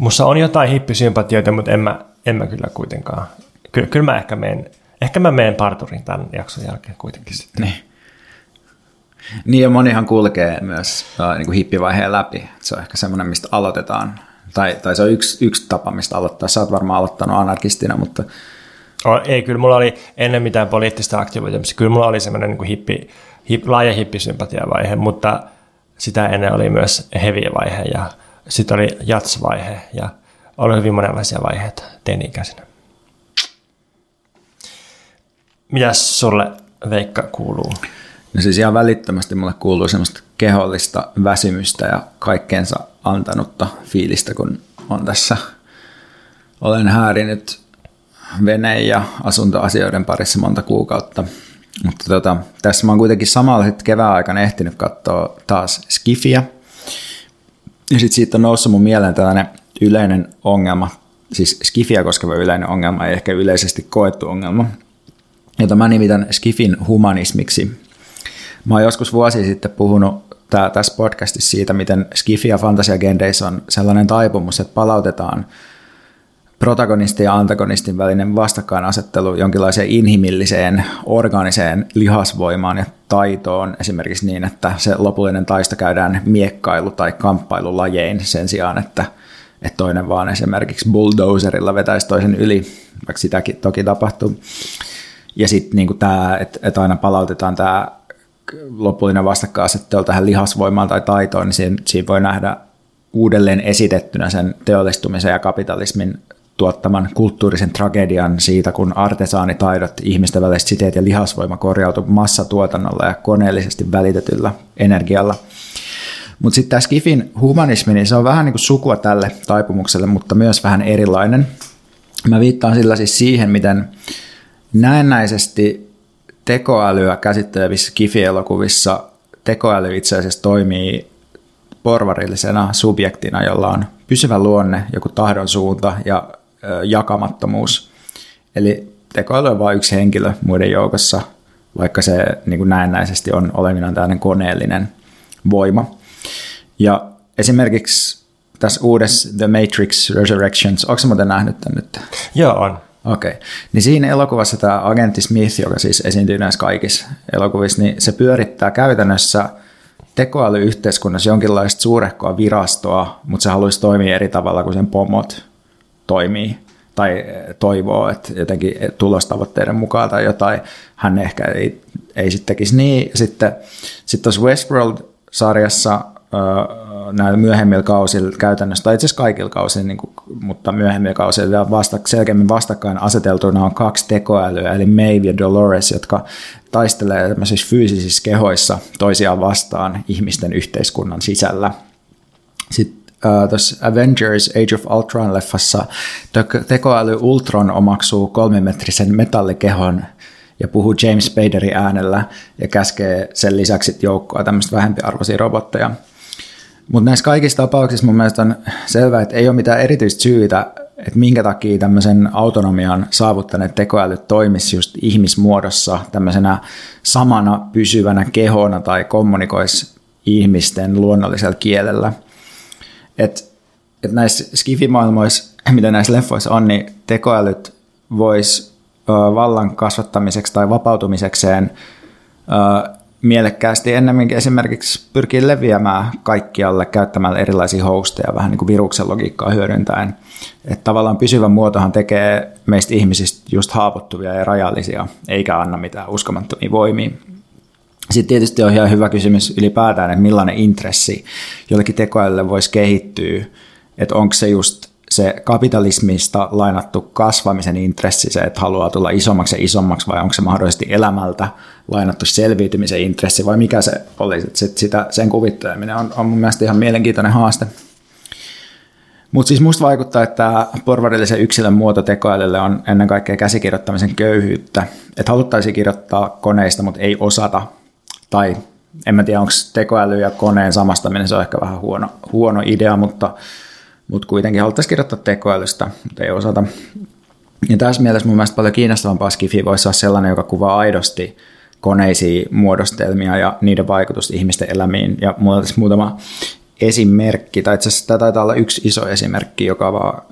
Speaker 2: musta on jotain hippisympatioita, mutta en mä, en mä kyllä kuitenkaan. Ky, kyllä mä ehkä menen, ehkä mä menen parturin tämän jakson jälkeen kuitenkin sitten.
Speaker 1: Niin. Niin ja monihan kulkee myös äh, niin kuin hippivaiheen läpi. Se on ehkä semmoinen, mistä aloitetaan. Tai, tai se on yksi, yksi tapa, mistä aloittaa. Sä oot varmaan aloittanut anarkistina, mutta
Speaker 2: ei, kyllä mulla oli ennen mitään poliittista aktivoitumista, kyllä mulla oli semmoinen niin hippi, hip, laaja hippisympatiavaihe, mutta sitä ennen oli myös heavy-vaihe ja sitten oli jats-vaihe ja oli hyvin monenlaisia vaiheita teini-ikäisenä. Mitäs sulle Veikka kuuluu?
Speaker 1: No siis ihan välittömästi mulle kuuluu semmoista kehollista väsymystä ja kaikkeensa antanutta fiilistä, kun on tässä, olen häärinyt vene- ja asuntoasioiden parissa monta kuukautta. Mutta tota, tässä mä oon kuitenkin samalla kevään aikana ehtinyt katsoa taas Skifiä. Ja sitten siitä on noussut mun mieleen tällainen yleinen ongelma, siis Skifiä koskeva yleinen ongelma, ei ehkä yleisesti koettu ongelma, jota mä nimitän Skifin humanismiksi. Mä oon joskus vuosi sitten puhunut tässä podcastissa siitä, miten Skifi ja fantasiagendeissä on sellainen taipumus, että palautetaan – protagonistin ja antagonistin välinen vastakkainasettelu jonkinlaiseen inhimilliseen, orgaaniseen lihasvoimaan ja taitoon, esimerkiksi niin, että se lopullinen taisto käydään miekkailu- tai kamppailulajein sen sijaan, että, että toinen vaan esimerkiksi bulldozerilla vetäisi toisen yli, vaikka sitäkin toki tapahtuu. Ja sitten niin tämä, että, että aina palautetaan tämä lopullinen vastakkainasettelu tähän lihasvoimaan tai taitoon, niin siinä, siinä voi nähdä uudelleen esitettynä sen teollistumisen ja kapitalismin tuottaman kulttuurisen tragedian siitä, kun artesaanitaidot, ihmisten väliset siteet ja lihasvoima korjautu massatuotannolla ja koneellisesti välitetyllä energialla. Mutta sitten tämä Skifin humanismi, niin se on vähän niin kuin sukua tälle taipumukselle, mutta myös vähän erilainen. Mä viittaan sillä siis siihen, miten näennäisesti tekoälyä käsittelevissä Skifi-elokuvissa tekoäly itse asiassa toimii porvarillisena subjektina, jolla on pysyvä luonne, joku tahdon suunta ja jakamattomuus. Eli tekoäly on vain yksi henkilö muiden joukossa, vaikka se niin kuin näennäisesti on olevinaan tällainen koneellinen voima. Ja esimerkiksi tässä uudessa The Matrix Resurrections, onko se muuten nähnyt tämän nyt?
Speaker 2: Joo, on.
Speaker 1: Okei. Okay. Niin siinä elokuvassa tämä agentti Smith, joka siis esiintyy näissä kaikissa elokuvissa, niin se pyörittää käytännössä tekoälyyhteiskunnassa jonkinlaista suurehkoa virastoa, mutta se haluaisi toimia eri tavalla kuin sen pomot toimii tai toivoo, että jotenkin tulostavoitteiden mukaan tai jotain, hän ehkä ei, ei sitten tekisi niin. Sitten sitten tuossa Westworld-sarjassa näillä myöhemmillä kausilla käytännössä, tai itse asiassa kaikilla kausilla, niin kuin, mutta myöhemmillä kausilla vasta, selkeämmin vastakkain aseteltuna on kaksi tekoälyä, eli Maeve ja Dolores, jotka taistelee tämmöisissä fyysisissä kehoissa toisiaan vastaan ihmisten yhteiskunnan sisällä. Sitten äh, tuossa Avengers Age of Ultron-leffassa tekoäly Ultron omaksuu kolmimetrisen metallikehon ja puhuu James Spaderin äänellä ja käskee sen lisäksi joukkoa tämmöistä vähempiarvoisia robotteja. Mutta näissä kaikissa tapauksissa mun mielestä on selvää, että ei ole mitään erityistä syytä, että minkä takia tämmöisen autonomian saavuttaneet tekoälyt toimisi just ihmismuodossa tämmöisenä samana pysyvänä kehona tai kommunikoisi ihmisten luonnollisella kielellä. Että et näissä skifimaailmoissa, mitä näissä leffoissa on, niin tekoälyt vois vallan kasvattamiseksi tai vapautumisekseen mielekkäästi ennemminkin esimerkiksi pyrkii leviämään kaikkialle käyttämällä erilaisia hosteja vähän niin kuin viruksen logiikkaa hyödyntäen. Että tavallaan pysyvä muotohan tekee meistä ihmisistä just haavoittuvia ja rajallisia, eikä anna mitään uskomattomia voimia. Sitten tietysti on ihan hyvä kysymys ylipäätään, että millainen intressi jollekin tekoälylle voisi kehittyä, että onko se just se kapitalismista lainattu kasvamisen intressi, se, että haluaa tulla isommaksi ja isommaksi, vai onko se mahdollisesti elämältä lainattu selviytymisen intressi, vai mikä se olisi. Että sitä, sen kuvitteleminen on, on mun mielestä ihan mielenkiintoinen haaste. Mutta siis musta vaikuttaa, että porvarillisen yksilön muoto tekoälylle on ennen kaikkea käsikirjoittamisen köyhyyttä. Että haluttaisiin kirjoittaa koneista, mutta ei osata. Tai en mä tiedä, onko tekoäly ja koneen samastaminen, se on ehkä vähän huono, huono idea, mutta mutta kuitenkin haluttaisiin kirjoittaa tekoälystä, mutta ei osata. Ja tässä mielessä mun mielestä paljon kiinnostavampaa skifi voisi olla sellainen, joka kuvaa aidosti koneisia muodostelmia ja niiden vaikutusta ihmisten elämiin. Ja mulla olisi muutama esimerkki, tai itse asiassa tämä taitaa olla yksi iso esimerkki, joka vaan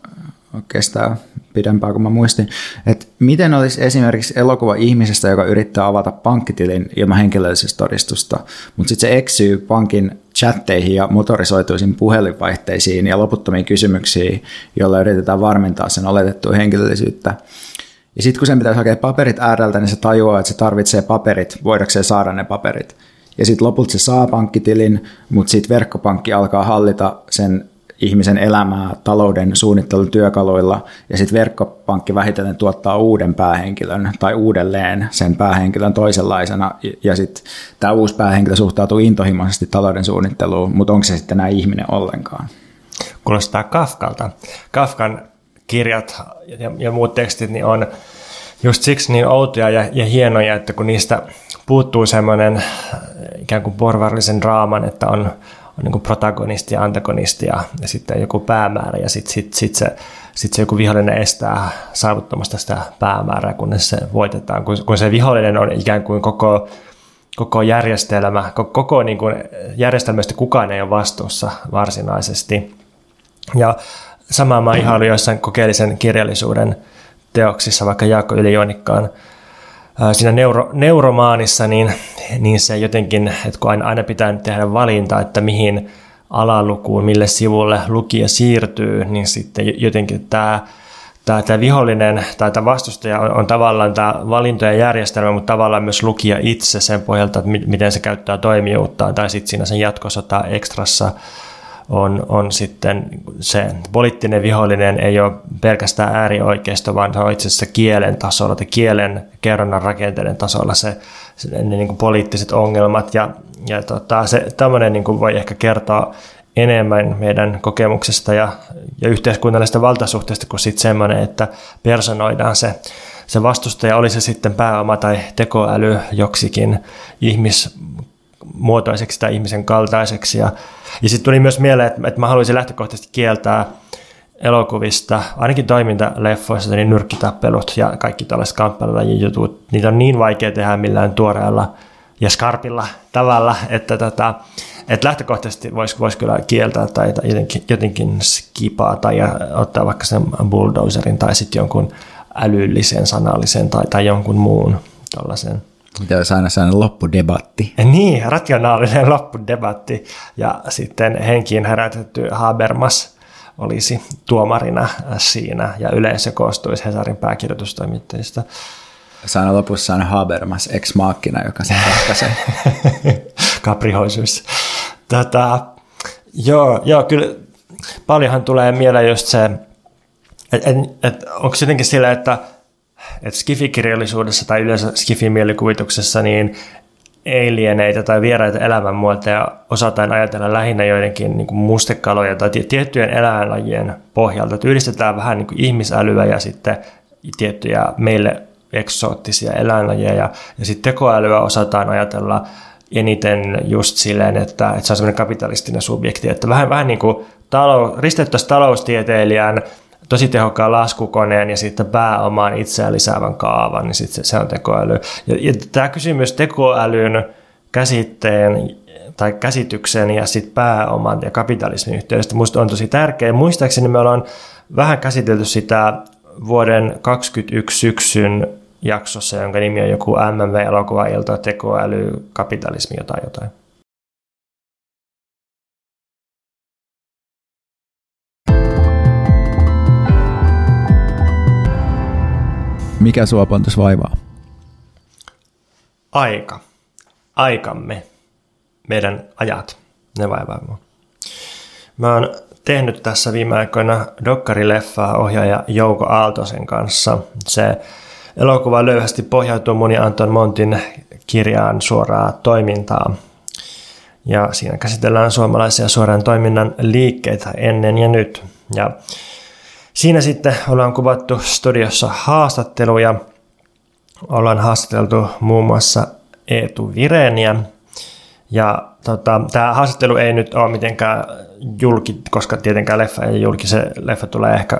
Speaker 1: kestää pidempään kuin mä muistin, että miten olisi esimerkiksi elokuva ihmisestä, joka yrittää avata pankkitilin ilman henkilöllisestä todistusta, mutta sitten se eksyy pankin chatteihin ja motorisoituisiin puhelinvaihteisiin ja loputtomiin kysymyksiin, joilla yritetään varmentaa sen oletettua henkilöllisyyttä. Ja sitten kun sen pitäisi hakea paperit ääreltä, niin se tajuaa, että se tarvitsee paperit voidakseen saada ne paperit. Ja sitten lopulta se saa pankkitilin, mutta sitten verkkopankki alkaa hallita sen ihmisen elämää talouden suunnittelun työkaluilla ja sitten verkkopankki vähitellen tuottaa uuden päähenkilön tai uudelleen sen päähenkilön toisenlaisena ja sitten tämä uusi päähenkilö suhtautuu intohimoisesti talouden suunnitteluun, mutta onko se sitten enää ihminen ollenkaan?
Speaker 2: Kuulostaa Kafkalta. Kafkan kirjat ja, ja muut tekstit niin on just siksi niin outoja ja, ja hienoja, että kun niistä puuttuu semmoinen ikään kuin porvarillisen draaman, että on on niin protagonisti ja antagonisti ja, ja sitten joku päämäärä ja sitten sit, sit se, sit se joku vihollinen estää saavuttamasta sitä päämäärää, kunnes se voitetaan, kun, kun se vihollinen on ikään kuin koko, koko järjestelmä, koko, koko niin kuin järjestelmästä kukaan ei ole vastuussa varsinaisesti. Ja samaa mä ihailu joissain kokeellisen kirjallisuuden teoksissa, vaikka Jaakko Ylijonikkaan siinä neuro, neuromaanissa, niin, niin se jotenkin, että kun aina, aina pitää tehdä valinta, että mihin alalukuun, mille sivulle lukija siirtyy, niin sitten jotenkin tämä, tämä, tämä vihollinen tai tämä vastustaja on, on tavallaan tämä valintojen järjestelmä, mutta tavallaan myös lukija itse sen pohjalta, että miten se käyttää toimijuuttaan tai sitten siinä sen jatkosota ekstrassa on, on sitten se poliittinen vihollinen ei ole pelkästään äärioikeisto, vaan se on itse asiassa kielen tasolla tai kielen kerronnan rakenteiden tasolla se, se ne niin kuin poliittiset ongelmat ja, ja tota, se, tämmöinen niin kuin voi ehkä kertoa enemmän meidän kokemuksesta ja, ja yhteiskunnallisesta valtasuhteesta kuin sitten semmoinen, että personoidaan se, se vastustaja, oli se sitten pääoma tai tekoäly joksikin ihmis muotoiseksi tai ihmisen kaltaiseksi. Ja, ja sitten tuli myös mieleen, että, että mä haluaisin lähtökohtaisesti kieltää elokuvista, ainakin toimintaleffoissa, niin nyrkkitappelut ja kaikki tällaiset kamppailulajin jutut, niitä on niin vaikea tehdä millään tuoreella ja skarpilla tavalla, että, tota, että lähtökohtaisesti voisi vois kyllä kieltää tai jotenkin, jotenkin skipaa tai ottaa vaikka sen bulldozerin tai sitten jonkun älyllisen, sanallisen tai, tai jonkun muun tällaisen
Speaker 1: mitä olisi aina sellainen loppudebatti.
Speaker 2: Niin, rationaalinen loppudebatti. Ja sitten henkiin herätetty Habermas olisi tuomarina siinä, ja yleisö koostuisi Hesarin pääkirjoitustoimittajista.
Speaker 1: Saana lopussa on Habermas ex machina, joka sen ratkaisee.
Speaker 2: Kaprihoisuus. Tätä, Joo, joo, kyllä paljonhan tulee mieleen just se, että et, et, onko se jotenkin sillä, että et skifikirjallisuudessa tai yleensä skifimielikuvituksessa niin alieneita tai vieraita elämänmuotoja osataan ajatella lähinnä joidenkin niin kuin mustekalojen tai tiettyjen eläinlajien pohjalta. Että yhdistetään vähän niin kuin ihmisälyä ja sitten tiettyjä meille eksoottisia eläinlajeja ja, ja sitten tekoälyä osataan ajatella eniten just silleen, että, että se on semmoinen kapitalistinen subjekti, että vähän, vähän niin kuin talou, ristettäisiin taloustieteilijän tosi tehokkaan laskukoneen ja sitten pääomaan itseään lisäävän kaavan, niin sitten se, se on tekoäly. Ja, ja tämä kysymys tekoälyn käsitteen tai käsityksen ja sitten pääoman ja kapitalismin yhteydestä minusta on tosi tärkeä. Muistaakseni me ollaan vähän käsitelty sitä vuoden 2021 syksyn jaksossa, jonka nimi on joku MMV-elokuva, ilta, tekoäly, kapitalismi, jotain jotain.
Speaker 1: Mikä sua Pontus vaivaa?
Speaker 2: Aika. Aikamme. Meidän ajat. Ne vaivaa mua. Mä oon tehnyt tässä viime aikoina dokkarileffaa ohjaaja Jouko Aaltosen kanssa. Se elokuva löyhästi pohjautuu ja Anton Montin kirjaan suoraa toimintaa. Ja siinä käsitellään suomalaisia suoran toiminnan liikkeitä ennen ja nyt. Ja Siinä sitten ollaan kuvattu studiossa haastatteluja. Ollaan haastateltu muun muassa Eetu Vireniä. Ja tota, tämä haastattelu ei nyt ole mitenkään julki, koska tietenkään leffa ei julki. Se leffa tulee ehkä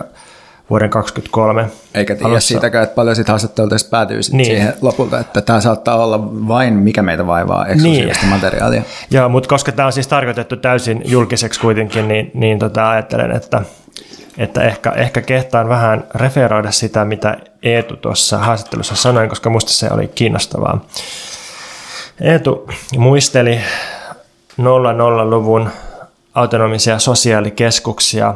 Speaker 2: vuoden 2023
Speaker 1: Eikä tiedä alussa. siitäkään, että paljon siitä haastattelua päätyy sit niin. siihen lopulta, että tämä saattaa olla vain mikä meitä vaivaa eksklusiivista niin. materiaalia.
Speaker 2: Joo, mutta koska tämä on siis tarkoitettu täysin julkiseksi kuitenkin, niin, niin tota, ajattelen, että että ehkä, ehkä kehtaan vähän referoida sitä, mitä Eetu tuossa haastattelussa sanoi, koska musta se oli kiinnostavaa. Eetu muisteli 00-luvun autonomisia sosiaalikeskuksia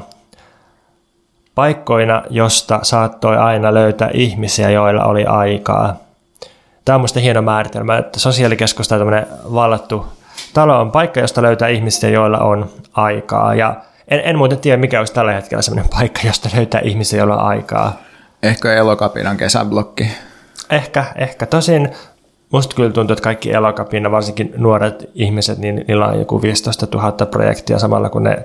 Speaker 2: paikkoina, josta saattoi aina löytää ihmisiä, joilla oli aikaa. Tämä on minusta hieno määritelmä, että sosiaalikeskus tai vallattu talo on paikka, josta löytää ihmisiä, joilla on aikaa. Ja en, en muuten tiedä, mikä olisi tällä hetkellä sellainen paikka, josta löytää ihmisiä, joilla on aikaa.
Speaker 1: Ehkä Elokapinan kesäblokki.
Speaker 2: Ehkä, ehkä. Tosin musta kyllä tuntuu, että kaikki Elokapina, varsinkin nuoret ihmiset, niin niillä on joku 15 000 projektia samalla, kun ne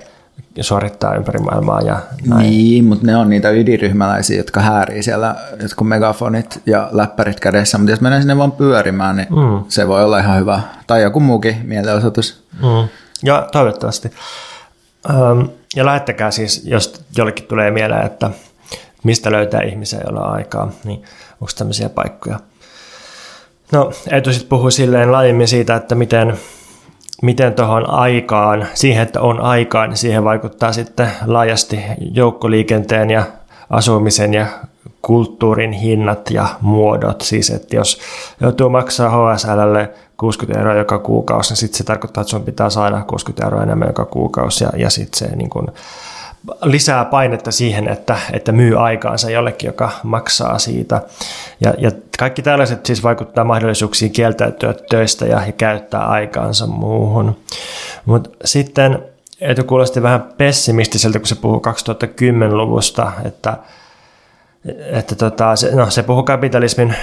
Speaker 2: suorittaa ympäri maailmaa. Ja
Speaker 1: näin. Niin, mutta ne on niitä ydinryhmäläisiä, jotka häärii siellä jotkut megafonit ja läppärit kädessä, mutta jos menee sinne vaan pyörimään, niin mm. se voi olla ihan hyvä. Tai joku muukin mielenosoitus.
Speaker 2: Mm. Ja toivottavasti. Um, ja lähettäkää siis, jos jollekin tulee mieleen, että mistä löytää ihmisiä, joilla on aikaa, niin onko tämmöisiä paikkoja. No, Eetu sitten puhui silleen laajemmin siitä, että miten, miten tuohon aikaan, siihen, että on aikaa, niin siihen vaikuttaa sitten laajasti joukkoliikenteen ja asumisen ja kulttuurin hinnat ja muodot. Siis, että jos joutuu maksaa HSLlle 60 euroa joka kuukausi, niin sitten se tarkoittaa, että sun pitää saada 60 euroa enemmän joka kuukausi ja, ja sitten se niin kun lisää painetta siihen, että, että myy aikaansa jollekin, joka maksaa siitä. Ja, ja kaikki tällaiset siis vaikuttaa mahdollisuuksiin kieltäytyä töistä ja, ja käyttää aikaansa muuhun. Mutta sitten Eetu kuulosti vähän pessimistiseltä, kun se puhuu 2010-luvusta, että että tota, se, no, se puhuu kapitalismin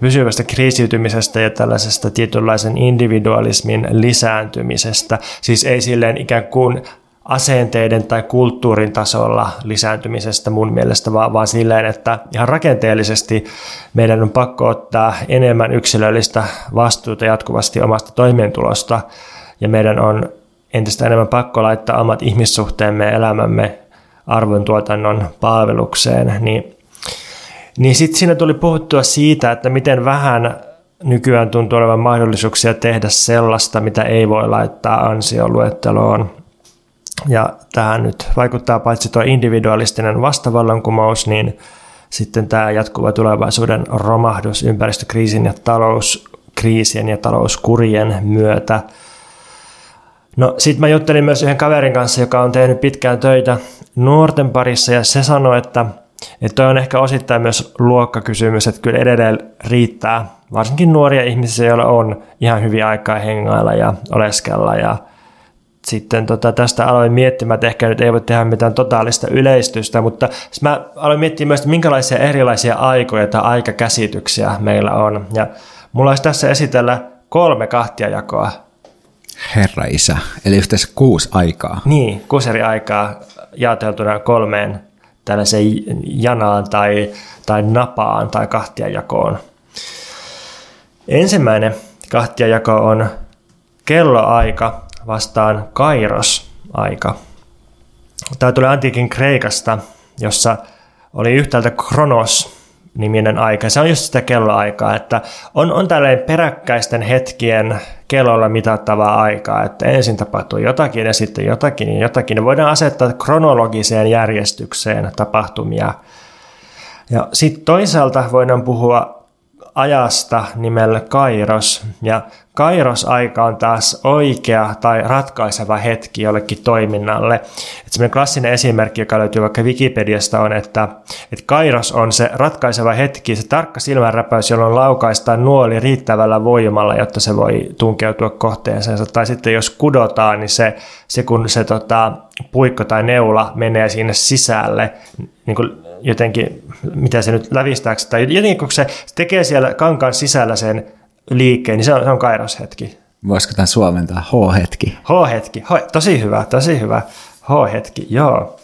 Speaker 2: pysyvästä kriisiytymisestä ja tällaisesta tietynlaisen individualismin lisääntymisestä. Siis ei silleen ikään kuin asenteiden tai kulttuurin tasolla lisääntymisestä mun mielestä, vaan, vaan silleen, että ihan rakenteellisesti meidän on pakko ottaa enemmän yksilöllistä vastuuta jatkuvasti omasta toimeentulosta ja meidän on entistä enemmän pakko laittaa omat ihmissuhteemme ja elämämme arvontuotannon palvelukseen, niin niin sitten siinä tuli puhuttua siitä, että miten vähän nykyään tuntuu olevan mahdollisuuksia tehdä sellaista, mitä ei voi laittaa ansioluetteloon. Ja tähän nyt vaikuttaa paitsi tuo individualistinen vastavallankumous, niin sitten tämä jatkuva tulevaisuuden romahdus ympäristökriisin ja talouskriisien ja talouskurien myötä. No sitten mä juttelin myös yhden kaverin kanssa, joka on tehnyt pitkään töitä nuorten parissa ja se sanoi, että – että toi on ehkä osittain myös luokkakysymys, että kyllä edelleen riittää varsinkin nuoria ihmisiä, joilla on ihan hyviä aikaa hengailla ja oleskella ja sitten tota, tästä aloin miettimään, että ehkä nyt ei voi tehdä mitään totaalista yleistystä, mutta mä aloin miettiä myös, että minkälaisia erilaisia aikoja tai aikakäsityksiä meillä on. Ja mulla olisi tässä esitellä kolme kahtiajakoa.
Speaker 1: Herra isä, eli yhteensä kuusi aikaa.
Speaker 2: Niin, kuusi eri aikaa jaoteltuna kolmeen tällaiseen janaan tai, tai napaan tai kahtiajakoon. Ensimmäinen kahtiajako on kelloaika vastaan kairosaika. Tämä tulee antiikin Kreikasta, jossa oli yhtäältä kronos niminen aika. Se on just sitä kelloaikaa, että on, on tällainen peräkkäisten hetkien kellolla mitattavaa aikaa, että ensin tapahtuu jotakin ja sitten jotakin ja jotakin. Ne voidaan asettaa kronologiseen järjestykseen tapahtumia. Ja sitten toisaalta voidaan puhua ajasta nimellä Kairos, ja Kairos-aika on taas oikea tai ratkaiseva hetki jollekin toiminnalle. Et sellainen klassinen esimerkki, joka löytyy vaikka Wikipediasta, on, että, että Kairos on se ratkaiseva hetki, se tarkka silmänräpäys, jolloin laukaistaan nuoli riittävällä voimalla, jotta se voi tunkeutua kohteeseensa. Tai sitten jos kudotaan, niin se, se kun se tota, puikko tai neula menee sinne sisälle, niin kuin jotenkin, mitä se nyt lävistääkö, tai jotenkin kun se tekee siellä kankaan sisällä sen liikkeen, niin se on, se on kairoshetki.
Speaker 1: Voisiko tämän suomentaa? H-hetki.
Speaker 2: H-hetki, H, tosi hyvä, tosi hyvä. H-hetki, joo.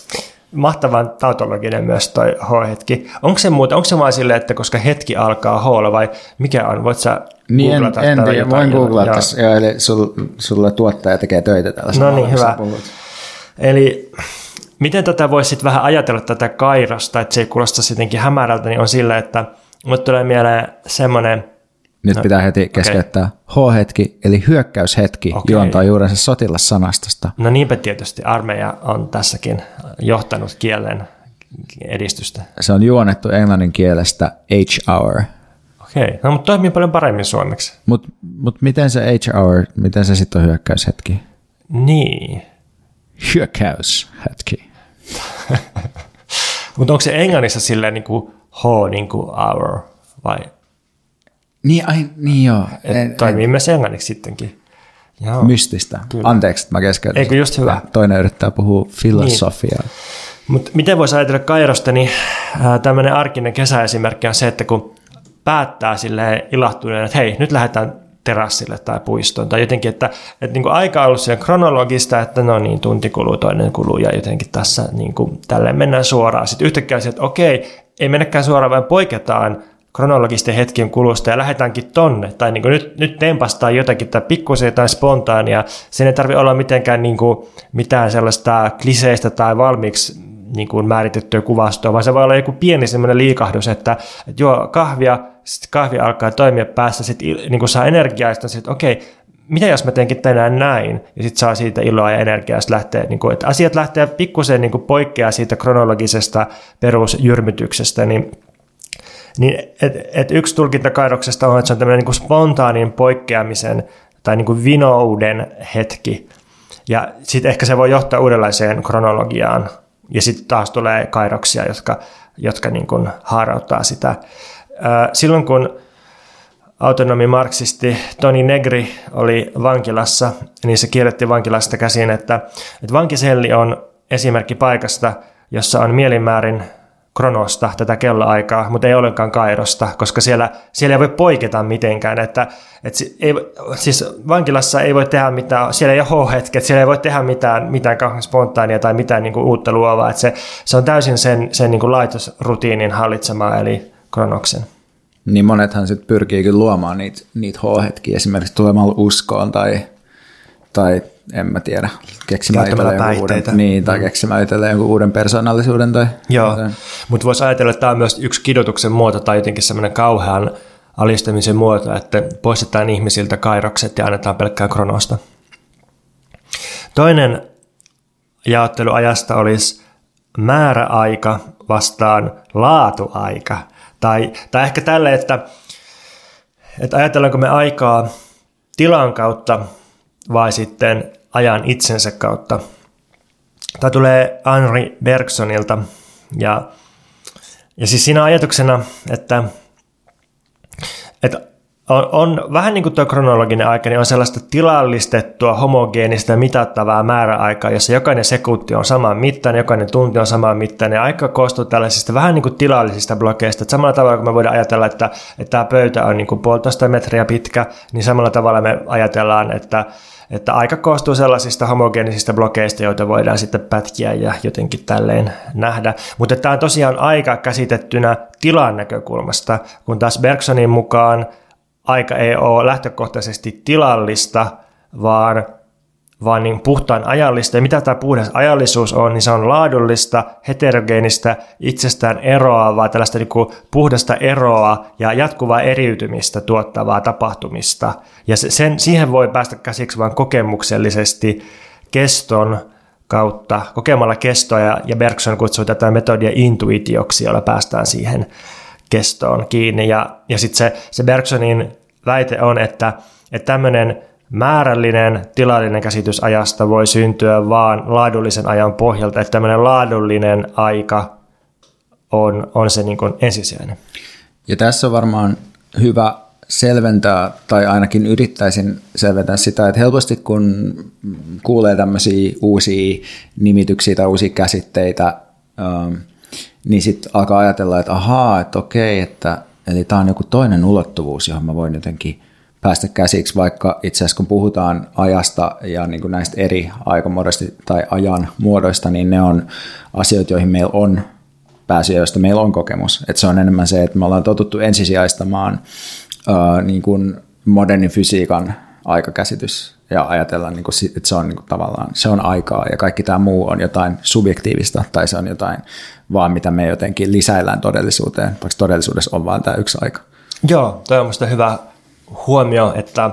Speaker 2: Mahtavan tautologinen myös toi H-hetki. Onko se muuta, onko se vaan silleen, että koska hetki alkaa h vai mikä on? Voit sä
Speaker 1: niin en, en
Speaker 2: tiedä,
Speaker 1: voin googlata tässä, joo, eli sul, sulla tuottaja tekee töitä tällaisen.
Speaker 2: No niin, hyvä. Eli miten tätä voisi sitten vähän ajatella tätä kairasta, että se ei kuulosta jotenkin hämärältä, niin on sillä, että mulle tulee mieleen semmoinen,
Speaker 1: nyt no, pitää heti keskeyttää. Okay. H-hetki, eli hyökkäyshetki, okay. juontaa juurensa sotilassanastosta.
Speaker 2: No niinpä tietysti. Armeija on tässäkin johtanut kielen edistystä.
Speaker 1: Se on juonettu englannin kielestä H-hour.
Speaker 2: Okei, okay. no mutta toimii paljon paremmin suomeksi.
Speaker 1: Mutta mut miten se H-hour, miten se sitten on hyökkäyshetki?
Speaker 2: Niin.
Speaker 1: Hyökkäyshetki.
Speaker 2: mutta onko se englannissa silleen niin kuin H niin kuin hour vai
Speaker 1: niin, ai, niin joo.
Speaker 2: En, toimii en, myös englanniksi sittenkin.
Speaker 1: Joo. Mystistä. Kyllä. Anteeksi, että mä keskeytän.
Speaker 2: Eikö just hyvä?
Speaker 1: Toinen yrittää puhua filosofiaa. Niin.
Speaker 2: Mutta miten voisi ajatella Kairosta, niin tämmöinen arkinen kesäesimerkki on se, että kun päättää sille ilahtuneen, että hei, nyt lähdetään terassille tai puistoon, tai jotenkin, että, että niin kuin aika on ollut siellä kronologista, että no niin, tunti kuluu, toinen kuluu, ja jotenkin tässä niin kuin, tälleen mennään suoraan. Sitten yhtäkkiä että okei, ei mennäkään suoraan, vaan poiketaan kronologisten hetkien kulusta ja lähdetäänkin tonne, tai niin kuin nyt, nyt tempastaa jotakin tai pikkusen tai spontaania, sen ei tarvitse olla mitenkään niin kuin, mitään sellaista kliseistä tai valmiiksi niin kuin määritettyä kuvastoa, vaan se voi olla joku pieni semmoinen liikahdus, että, että joo, kahvia, sitten kahvi alkaa toimia päässä, sitten niin kuin saa energiaa, sitten että okei, mitä jos mä teenkin tänään näin, ja sitten saa siitä iloa ja energiaa, sitten lähtee, niin kuin, että asiat lähtee pikkusen niin poikkeaa siitä kronologisesta perusjyrmytyksestä, niin niin et, et yksi tulkinta kairoksesta on, että se on tämmöinen niin spontaanin poikkeamisen tai niin kuin vinouden hetki. Ja sitten ehkä se voi johtaa uudenlaiseen kronologiaan. Ja sitten taas tulee kairoksia, jotka, jotka niin kuin haarauttaa sitä. Silloin kun autonomi marksisti Toni Negri oli vankilassa, niin se kirjoitti vankilasta käsin, että, että vankiselli on esimerkki paikasta, jossa on mielimäärin kronosta, tätä kelloaikaa, mutta ei ollenkaan kairosta, koska siellä, siellä ei voi poiketa mitenkään. Että, että ei, siis vankilassa ei voi tehdä mitään, siellä ei ole hetket siellä ei voi tehdä mitään, mitään spontaania tai mitään niin kuin uutta luovaa. Että se, se on täysin sen, sen niin kuin laitosrutiinin hallitsemaa, eli kronoksen.
Speaker 1: Niin monethan sitten pyrkiikin luomaan niitä, niitä H-hetkiä esimerkiksi tulemalla uskoon tai, tai en mä tiedä, keksimään itselleen uuden, niin, tai mm. keksimään itselleen jonkun uuden persoonallisuuden. Tai
Speaker 2: Joo, mutta voisi ajatella, että tämä on myös yksi kidotuksen muoto tai jotenkin semmoinen kauhean alistamisen muoto, että poistetaan ihmisiltä kairokset ja annetaan pelkkää kronosta. Toinen jaotteluajasta olisi määräaika vastaan laatuaika. Tai, tai ehkä tälle, että, että ajatellaanko me aikaa tilan kautta vai sitten ajan itsensä kautta. Tämä tulee Henri Bergsonilta ja, ja siis siinä ajatuksena, että, että on, on vähän niin kuin tuo kronologinen aika, niin on sellaista tilallistettua, homogeenista mitattavaa määräaikaa, jossa jokainen sekunti on saman mittainen, jokainen tunti on saman mittainen. Aika koostuu tällaisista vähän niin kuin tilallisista blokeista. Että samalla tavalla kuin me voidaan ajatella, että, että tämä pöytä on niin kuin puolitoista metriä pitkä, niin samalla tavalla me ajatellaan, että, että aika koostuu sellaisista homogeenisista blokeista, joita voidaan sitten pätkiä ja jotenkin tälleen nähdä. Mutta tämä on tosiaan aika käsitettynä tilan näkökulmasta, kun taas Bergsonin mukaan – aika ei ole lähtökohtaisesti tilallista, vaan, vaan niin puhtaan ajallista. Ja mitä tämä puhdas ajallisuus on, niin se on laadullista, heterogeenistä, itsestään eroavaa, tällaista niin kuin puhdasta eroa ja jatkuvaa eriytymistä tuottavaa tapahtumista. Ja sen, siihen voi päästä käsiksi vain kokemuksellisesti keston kautta, kokemalla kestoa, ja, ja Bergson kutsuu tätä metodia intuitioksi, jolla päästään siihen kestoon kiinni. Ja, ja sitten se, se Bergsonin väite on, että, että tämmöinen määrällinen tilallinen käsitys ajasta voi syntyä vaan laadullisen ajan pohjalta, että tämmöinen laadullinen aika on, on se niin ensisijainen.
Speaker 1: Ja tässä on varmaan hyvä selventää, tai ainakin yrittäisin selventää sitä, että helposti kun kuulee tämmöisiä uusia nimityksiä tai uusia käsitteitä, ähm, niin sitten alkaa ajatella, että ahaa, että okei, että eli tämä on joku toinen ulottuvuus, johon mä voin jotenkin päästä käsiksi, vaikka itse asiassa kun puhutaan ajasta ja niin kuin näistä eri aikamuodoista tai ajan muodoista, niin ne on asioita, joihin meillä on pääsy joista meillä on kokemus. Et se on enemmän se, että me ollaan totuttu ensisijaistamaan ää, niin kuin modernin fysiikan aikakäsitys ja ajatellaan, niin kuin, että se on niin kuin, tavallaan se on aikaa ja kaikki tämä muu on jotain subjektiivista tai se on jotain vaan mitä me jotenkin lisäillään todellisuuteen, vaikka todellisuudessa on vain tämä yksi aika.
Speaker 2: Joo, toi on minusta hyvä huomio, että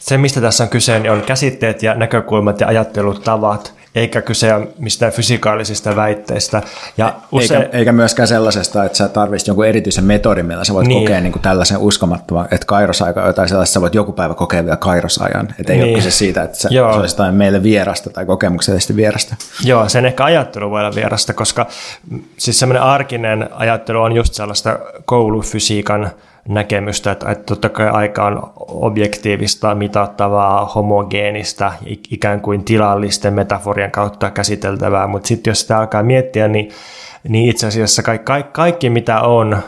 Speaker 2: se mistä tässä on kyse niin on käsitteet ja näkökulmat ja ajattelutavat, eikä kyse ole mistään fysikaalisista väitteistä. Ja
Speaker 1: usein... eikä, eikä myöskään sellaisesta, että sä tarvitset jonkun erityisen metodin, millä sä voit niin. kokea niin kuin tällaisen uskomattoman, että kairosaika jotain sellaista, sä voit joku päivä kokea vielä kairosajan. Että ei niin. ole kyse siitä, että se, se olisi jotain meille vierasta tai kokemuksellisesti vierasta.
Speaker 2: Joo, sen ehkä ajattelu voi olla vierasta, koska siis semmoinen arkinen ajattelu on just sellaista koulufysiikan näkemystä, että, että totta kai aika on objektiivista, mitattavaa, homogeenista, ikään kuin tilallisten metaforien kautta käsiteltävää, mutta sitten jos sitä alkaa miettiä, niin, niin itse asiassa kaikki, kaikki, kaikki mitä on,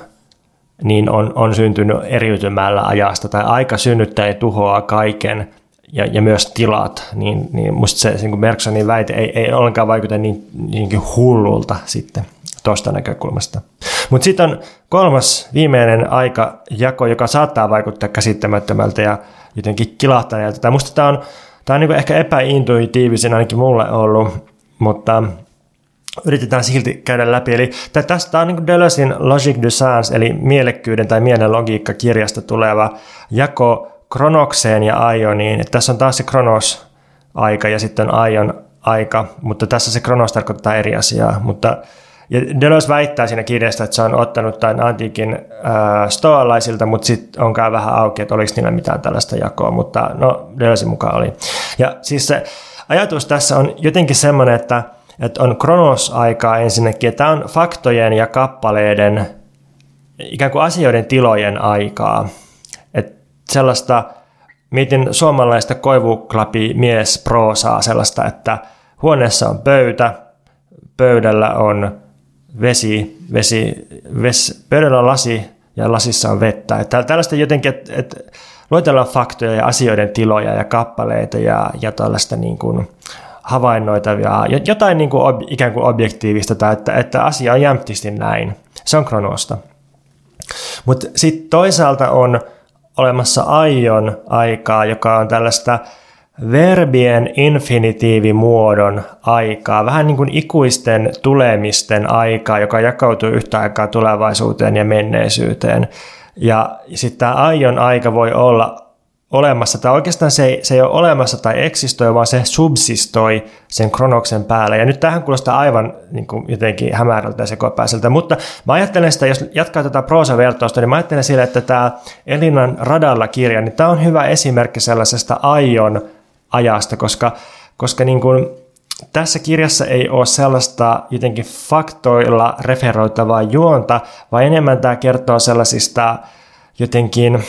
Speaker 2: niin on, on syntynyt eriytymällä ajasta, tai aika synnyttää ja tuhoaa kaiken, ja, ja myös tilat, niin, niin musta se niin Bergsonin väite ei, ei ollenkaan vaikuta niin, niin hullulta sitten tuosta näkökulmasta. Mutta sitten on kolmas viimeinen aikajako, joka saattaa vaikuttaa käsittämättömältä ja jotenkin kilahtaneelta. Tai musta tämä on, tää on niinku ehkä epäintuitiivisen ainakin mulle ollut, mutta yritetään silti käydä läpi. Eli tästä on niin Deleuzein Logic du Sens, eli mielekkyyden tai mielen logiikka kirjasta tuleva jako kronokseen ja aioniin. Että tässä on taas se kronos-aika ja sitten aion aika, mutta tässä se kronos tarkoittaa eri asiaa. Mutta ja Deleuze väittää siinä kirjassa, että se on ottanut tämän antiikin äh, stoalaisilta, mutta sitten onkaan vähän auki, että oliko niillä mitään tällaista jakoa, mutta no Deleuze mukaan oli. Ja siis se ajatus tässä on jotenkin semmoinen, että, että on kronosaikaa ensinnäkin, että tämä on faktojen ja kappaleiden, ikään kuin asioiden tilojen aikaa. Että sellaista, mietin suomalaista koivuklapi mies proosaa sellaista, että huoneessa on pöytä, pöydällä on vesi, vesi, ves, pöydällä on lasi ja lasissa on vettä. Että tällaista jotenkin, että, että luetellaan faktoja ja asioiden tiloja ja kappaleita ja, ja tällaista niin kuin havainnoitavia, jotain niin kuin ob, ikään kuin objektiivista, tai että, että asia on jämptisti näin. Se on kronosta. Mutta sitten toisaalta on olemassa aion aikaa, joka on tällaista verbien infinitiivimuodon aikaa, vähän niin kuin ikuisten tulemisten aikaa, joka jakautuu yhtä aikaa tulevaisuuteen ja menneisyyteen. Ja sitten tämä aion aika voi olla olemassa, tai oikeastaan se ei, se ei ole olemassa tai eksistoi, vaan se subsistoi sen kronoksen päällä. Ja nyt tähän kuulostaa aivan niin kuin jotenkin hämärältä ja sekopäiseltä, mutta mä ajattelen sitä, jos jatkaa tätä proosavertausta, niin mä ajattelen sille, että tämä Elinan radalla kirja, niin tämä on hyvä esimerkki sellaisesta aion ajasta, koska, koska niin kuin tässä kirjassa ei ole sellaista jotenkin faktoilla referoitavaa juonta, vaan enemmän tämä kertoo sellaisista jotenkin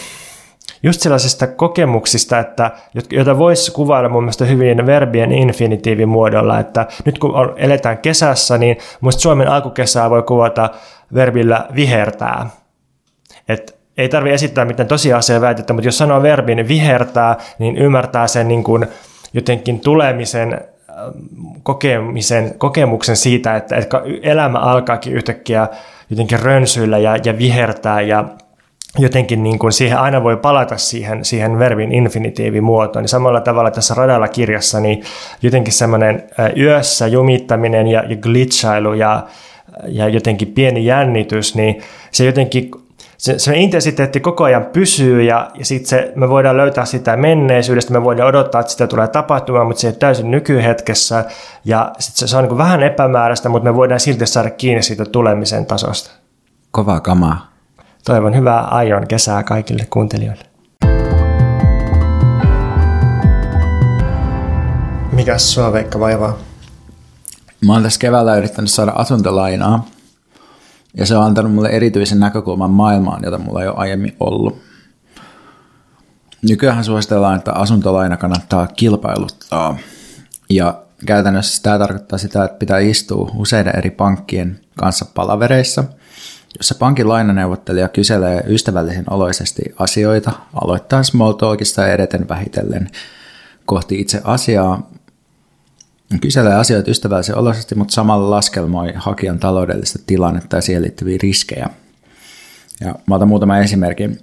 Speaker 2: just sellaisista kokemuksista, että, joita voisi kuvailla mun mielestä hyvin verbien infinitiivin muodolla, että nyt kun eletään kesässä, niin mun Suomen alkukesää voi kuvata verbillä vihertää. Et ei tarvi esittää mitään tosiasiaa väitettä, mutta jos sanoo verbin vihertää, niin ymmärtää sen niin kuin jotenkin tulemisen kokemisen, kokemuksen siitä, että, että elämä alkaakin yhtäkkiä jotenkin rönsyillä ja, ja vihertää ja jotenkin niin kuin siihen aina voi palata siihen, siihen verbin infinitiivimuotoon. Niin samalla tavalla tässä radalla kirjassa niin jotenkin semmoinen yössä jumittaminen ja, ja glitchailu ja, ja jotenkin pieni jännitys, niin se jotenkin se, se intensiteetti koko ajan pysyy ja, ja sitten me voidaan löytää sitä menneisyydestä, me voidaan odottaa, että sitä tulee tapahtumaan, mutta se ei täysin nykyhetkessä ja sit se, se on niin vähän epämääräistä, mutta me voidaan silti saada kiinni siitä tulemisen tasosta.
Speaker 1: Kovaa kamaa.
Speaker 2: Toivon hyvää aion kesää kaikille kuuntelijoille. Mikäs sua Veikka vaivaa?
Speaker 1: Mä oon tässä keväällä yrittänyt saada asuntolainaa ja se on antanut mulle erityisen näkökulman maailmaan, jota mulla ei ole aiemmin ollut. Nykyään suositellaan, että asuntolaina kannattaa kilpailuttaa. Ja käytännössä tämä tarkoittaa sitä, että pitää istua useiden eri pankkien kanssa palavereissa, jossa pankin lainaneuvottelija kyselee ystävällisen oloisesti asioita, aloittaa small talkista ja edeten vähitellen kohti itse asiaa, kyselee asioita ystävällisen oloisesti, mutta samalla laskelmoi hakijan taloudellista tilannetta ja siihen liittyviä riskejä. Ja mä otan muutaman esimerkin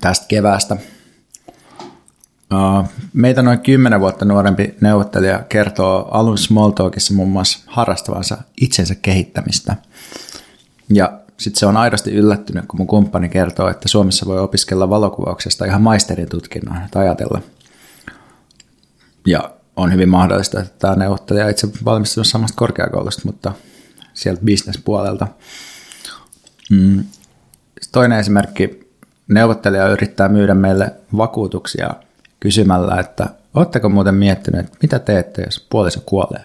Speaker 1: tästä keväästä. Meitä noin 10 vuotta nuorempi neuvottelija kertoo alun small talkissa muun muassa harrastavansa itsensä kehittämistä. Ja sitten se on aidosti yllättynyt, kun mun kumppani kertoo, että Suomessa voi opiskella valokuvauksesta ihan maisterin tutkinnon, ajatella. Ja on hyvin mahdollista, että tämä neuvottelija itse valmistunut samasta korkeakoulusta, mutta sieltä bisnespuolelta. Mm. Toinen esimerkki, neuvottelija yrittää myydä meille vakuutuksia kysymällä, että oletteko muuten miettineet, että mitä teette, jos puoliso kuolee?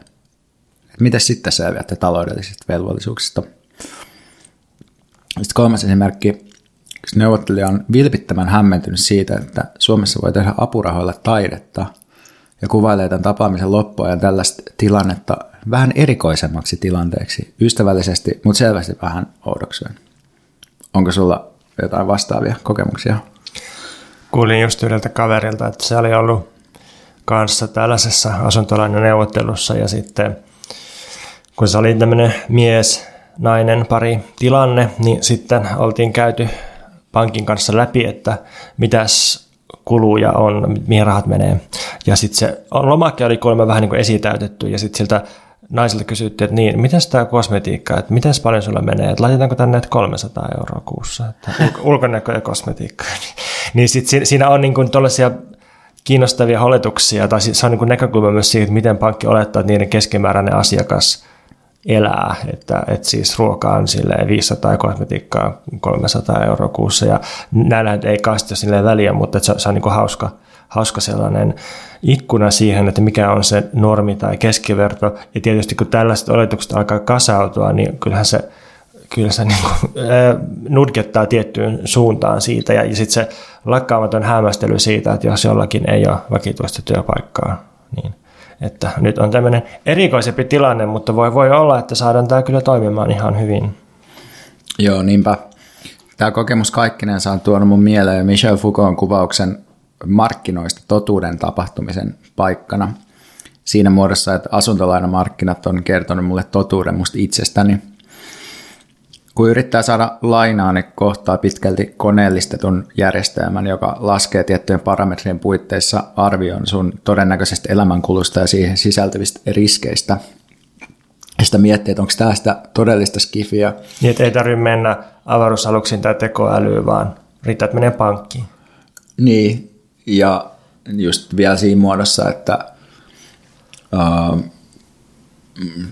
Speaker 1: Mitä sitten selviätte taloudellisista velvollisuuksista? Sitten kolmas esimerkki, neuvottelija on vilpittömän hämmentynyt siitä, että Suomessa voi tehdä apurahoilla taidetta – ja kuvailee tämän tapaamisen loppuajan tällaista tilannetta vähän erikoisemmaksi tilanteeksi, ystävällisesti, mutta selvästi vähän oudoksuen. Onko sulla jotain vastaavia kokemuksia?
Speaker 2: Kuulin just yhdeltä kaverilta, että se oli ollut kanssa tällaisessa asuntolainen neuvottelussa ja sitten kun se oli tämmöinen mies, nainen pari tilanne, niin sitten oltiin käyty pankin kanssa läpi, että mitäs kuluja on, mihin rahat menee. Ja sitten se lomake oli kuulemma vähän niin kuin esitäytetty ja sitten siltä naisilta kysyttiin, että niin, miten tämä kosmetiikka, että miten paljon sulla menee, että laitetaanko tänne 300 euroa kuussa, että ulkonäkö ja kosmetiikka. niin sitten siinä on niin kuin kiinnostavia oletuksia, tai se on niin kuin näkökulma myös siitä, että miten pankki olettaa, että niiden keskimääräinen asiakas elää, että, että siis ruoka on silleen 500 ja kosmetiikkaa 300 euroa kuussa. Ja näillä ei kasta sille väliä, mutta se, se on niin hauska, hauska sellainen ikkuna siihen, että mikä on se normi tai keskiverto. Ja tietysti kun tällaiset oletukset alkaa kasautua, niin kyllähän se kyllä se niin kuin, nudkettaa tiettyyn suuntaan siitä. Ja, ja sitten se lakkaamaton hämmästely siitä, että jos jollakin ei ole vakituista työpaikkaa, niin että nyt on tämmöinen erikoisempi tilanne, mutta voi, voi olla, että saadaan tämä kyllä toimimaan ihan hyvin.
Speaker 1: Joo, niinpä. Tämä kokemus kaikkinen on tuonut mun mieleen Michel Foucaultin kuvauksen markkinoista totuuden tapahtumisen paikkana. Siinä muodossa, että asuntolainamarkkinat on kertonut mulle totuuden musta itsestäni – kun yrittää saada lainaa, niin kohtaa pitkälti koneellistetun järjestelmän, joka laskee tiettyjen parametrien puitteissa arvion sun todennäköisestä elämänkulusta ja siihen sisältyvistä riskeistä. Ja sitä miettii, että onko tämä sitä todellista skifiä.
Speaker 2: Niin, että ei tarvitse mennä avaruusaluksiin tai tekoälyyn, vaan riittää, että menee pankkiin.
Speaker 1: Niin, ja just vielä siinä muodossa, että uh,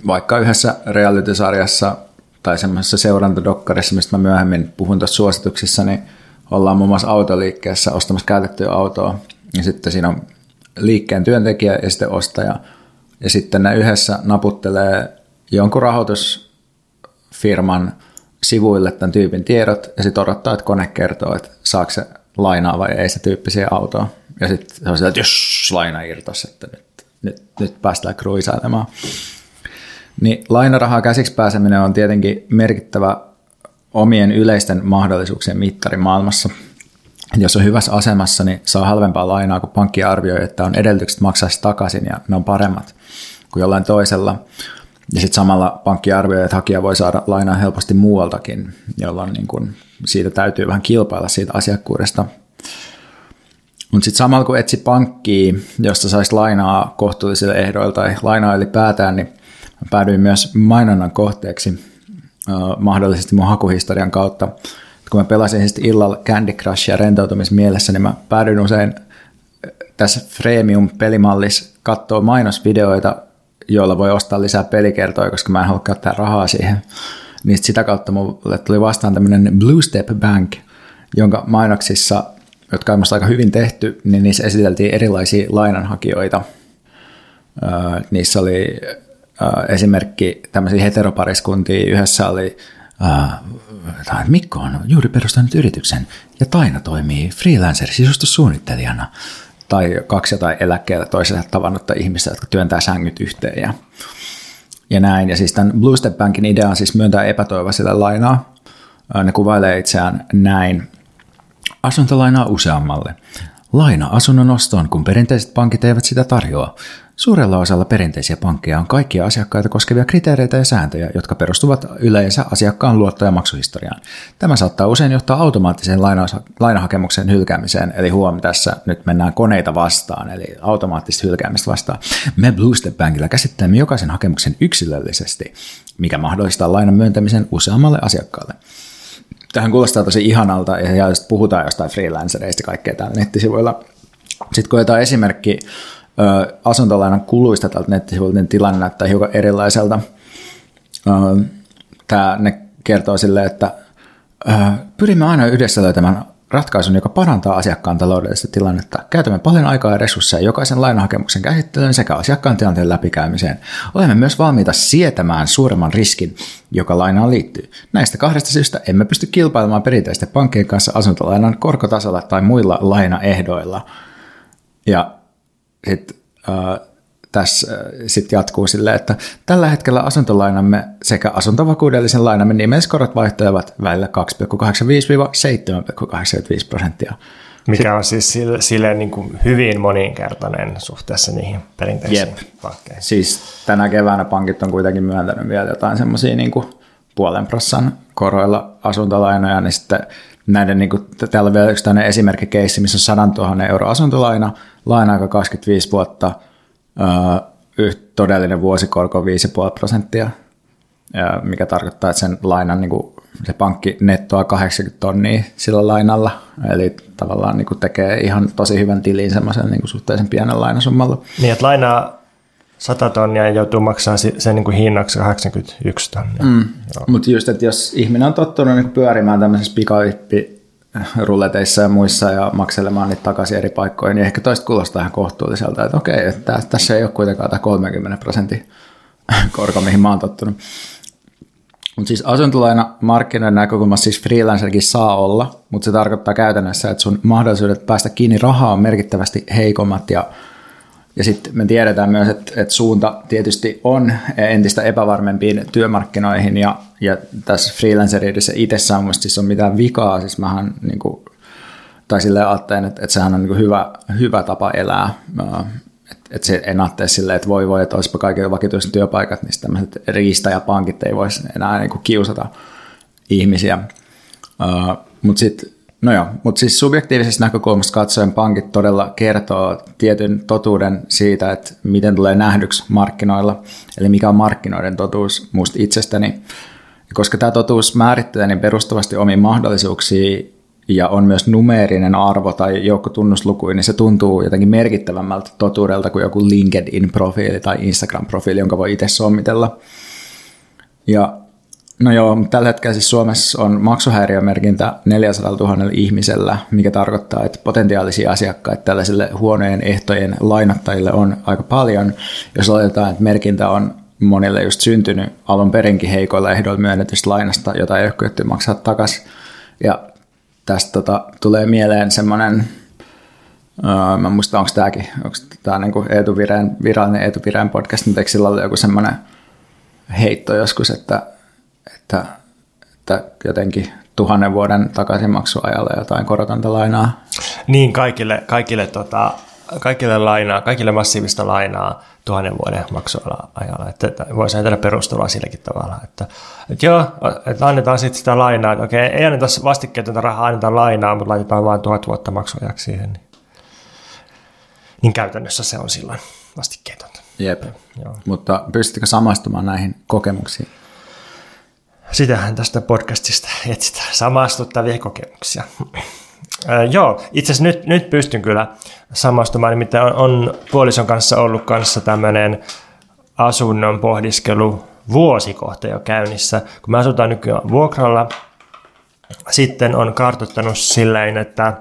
Speaker 1: vaikka yhdessä reality-sarjassa – tai semmoisessa seurantadokkarissa, mistä mä myöhemmin puhun tuossa suosituksissa, niin ollaan muun muassa autoliikkeessä ostamassa käytettyä autoa. Ja sitten siinä on liikkeen työntekijä ja sitten ostaja. Ja sitten ne yhdessä naputtelee jonkun rahoitusfirman sivuille tämän tyypin tiedot ja sitten odottaa, että kone kertoo, että saako se lainaa vai ei se tyyppisiä autoa. Ja sitten se on sillä, että jos laina irtos, että nyt, nyt, nyt päästään kruisailemaan. Niin lainarahaa käsiksi pääseminen on tietenkin merkittävä omien yleisten mahdollisuuksien mittari maailmassa. Jos on hyvässä asemassa, niin saa halvempaa lainaa, kun pankki arvioi, että on edellytykset maksaa se takaisin ja ne on paremmat kuin jollain toisella. Ja sitten samalla pankki arvioi, että hakija voi saada lainaa helposti muualtakin, jolloin niin kun siitä täytyy vähän kilpailla siitä asiakkuudesta. Mutta sitten samalla kun etsi pankkia, josta saisi lainaa kohtuullisille ehdoilla tai lainaa ylipäätään, niin päädyin myös mainonnan kohteeksi mahdollisesti mun hakuhistorian kautta. Kun mä pelasin siis illalla Candy Crushia rentoutumismielessä, niin mä päädyin usein tässä Freemium-pelimallissa katsoa mainosvideoita, joilla voi ostaa lisää pelikertoja, koska mä en halua käyttää rahaa siihen. Niin sitä kautta mulle tuli vastaan tämmöinen Blue Step Bank, jonka mainoksissa, jotka on aika hyvin tehty, niin niissä esiteltiin erilaisia lainanhakijoita. niissä oli esimerkki tämmöisiä heteropariskuntia. Yhdessä oli uh, Mikko on juuri perustanut yrityksen ja Taina toimii freelancer-sisustussuunnittelijana. Tai kaksi jotain eläkkeellä toisessa tavannutta ihmistä, jotka työntää sängyt yhteen ja, ja näin. Ja siis tämän Blue Step Bankin idea on siis myöntää epätoivoisille lainaa. Ne kuvailee itseään näin. Asuntolainaa useammalle. Laina asunnon ostoon, kun perinteiset pankit eivät sitä tarjoa. Suurella osalla perinteisiä pankkeja on kaikkia asiakkaita koskevia kriteereitä ja sääntöjä, jotka perustuvat yleensä asiakkaan luotto- ja maksuhistoriaan. Tämä saattaa usein johtaa automaattiseen lainahakemuksen hylkäämiseen, eli huom, tässä nyt mennään koneita vastaan, eli automaattista hylkäämistä vastaan. Me Blue Step Bankilla käsittelemme jokaisen hakemuksen yksilöllisesti, mikä mahdollistaa lainan myöntämisen useammalle asiakkaalle. Tähän kuulostaa tosi ihanalta, ja just puhutaan jostain freelancereista kaikkea täällä nettisivuilla. Sitten jotain esimerkki asuntolainan kuluista tältä nettisivuilta, niin tilanne näyttää hiukan erilaiselta. Tämä ne kertoo silleen, että pyrimme aina yhdessä löytämään ratkaisun, joka parantaa asiakkaan taloudellista tilannetta. Käytämme paljon aikaa ja resursseja jokaisen lainahakemuksen käsittelyyn sekä asiakkaan tilanteen läpikäymiseen. Olemme myös valmiita sietämään suuremman riskin, joka lainaan liittyy. Näistä kahdesta syystä emme pysty kilpailemaan perinteisten pankkien kanssa asuntolainan korkotasolla tai muilla lainaehdoilla. Ja sitten äh, tässä äh, sitten jatkuu silleen, että tällä hetkellä asuntolainamme sekä asuntovakuudellisen lainamme nimeskorot vaihtelevat välillä 2,85-7,85 prosenttia.
Speaker 2: Mikä on siis sille, sille niin kuin hyvin moninkertainen suhteessa niihin perinteisiin jep. pankkeihin.
Speaker 1: Siis tänä keväänä pankit on kuitenkin myöntänyt vielä jotain semmoisia niin puolen prossan koroilla asuntolainoja, niin sitten näiden, niin kuin, täällä on vielä yksi esimerkkikeissi, missä on 100 000 euro asuntolaina, laina-aika 25 vuotta, todellinen vuosikorko 5,5 prosenttia, mikä tarkoittaa, että sen lainan niin kuin, se pankki nettoaa 80 tonnia sillä lainalla, eli tavallaan niin kuin tekee ihan tosi hyvän tilin semmoisen niin suhteellisen pienen lainasummalla.
Speaker 2: Niin, että lainaa 100 tonnia ja joutuu maksamaan sen niin kuin hinnaksi 81 tonnia. Mm.
Speaker 1: Mutta just, että jos ihminen on tottunut niin pyörimään tämmöisessä pikavippi rulleteissa ja muissa ja makselemaan niitä takaisin eri paikkoihin, niin ehkä toista kuulostaa ihan kohtuulliselta, että okei, että tässä ei ole kuitenkaan tämä 30 prosentin korko, mihin mä oon tottunut. Mutta siis asuntolaina markkinoiden näkökulmassa siis freelancerkin saa olla, mutta se tarkoittaa käytännössä, että sun mahdollisuudet päästä kiinni rahaa on merkittävästi heikommat ja ja sitten me tiedetään myös, että, että suunta tietysti on entistä epävarmempiin työmarkkinoihin ja, ja tässä freelancerissa itsessään mun siis on mitään vikaa, siis mähän niin kuin, tai silleen ajattelen, että, että sehän on niin hyvä, hyvä tapa elää, että et se en ajattele silleen, että voi voi, että olisipa kaikille vakituiset työpaikat, niin tämmöiset riistäjäpankit ei voisi enää niin kuin kiusata ihmisiä. Mutta sitten No joo, mutta siis subjektiivisesta näkökulmasta katsoen pankit todella kertoo tietyn totuuden siitä, että miten tulee nähdyksi markkinoilla, eli mikä on markkinoiden totuus musta itsestäni. Koska tämä totuus määrittelee niin perustavasti omiin mahdollisuuksiin ja on myös numeerinen arvo tai joukko tunnuslukuja, niin se tuntuu jotenkin merkittävämmältä totuudelta kuin joku LinkedIn-profiili tai Instagram-profiili, jonka voi itse sommitella. Ja No joo, tällä hetkellä siis Suomessa on maksuhäiriömerkintä 400 000 ihmisellä, mikä tarkoittaa, että potentiaalisia asiakkaita tällaisille huonojen ehtojen lainattajille on aika paljon. Jos oletetaan, että merkintä on monille just syntynyt alun perinkin heikoilla ehdoilla myönnetystä lainasta, jota ei ole kyetty maksaa takaisin. Ja tästä tota, tulee mieleen semmoinen, öö, mä muistan, onko tämäkin, onko tämä niinku virallinen Eetu Vireen podcast, mutta eikö sillä ollut joku semmoinen heitto joskus, että, että, että jotenkin tuhannen vuoden takaisinmaksuajalla jotain korotonta lainaa.
Speaker 2: Niin, kaikille, kaikille, tota, kaikille, lainaa, kaikille massiivista lainaa tuhannen vuoden maksuajalla. Että, että voisi ajatella perustelua silläkin tavalla. Että, että joo, että annetaan sitten sitä lainaa. Että okei, ei anneta vastikkeetonta rahaa, annetaan lainaa, mutta laitetaan vain tuhat vuotta maksuajaksi siihen. Niin, niin käytännössä se on silloin vastikkeetonta.
Speaker 1: Jep, joo. mutta pystytkö samastumaan näihin kokemuksiin?
Speaker 2: Sitähän tästä podcastista etsitään, samastuttavia kokemuksia. Äh, joo, itse asiassa nyt, nyt pystyn kyllä samastumaan, nimittäin on, on puolison kanssa ollut kanssa tämmöinen asunnon pohdiskelu vuosikohta jo käynnissä. Kun me asutaan nykyään vuokralla, sitten on kartoittanut silleen, että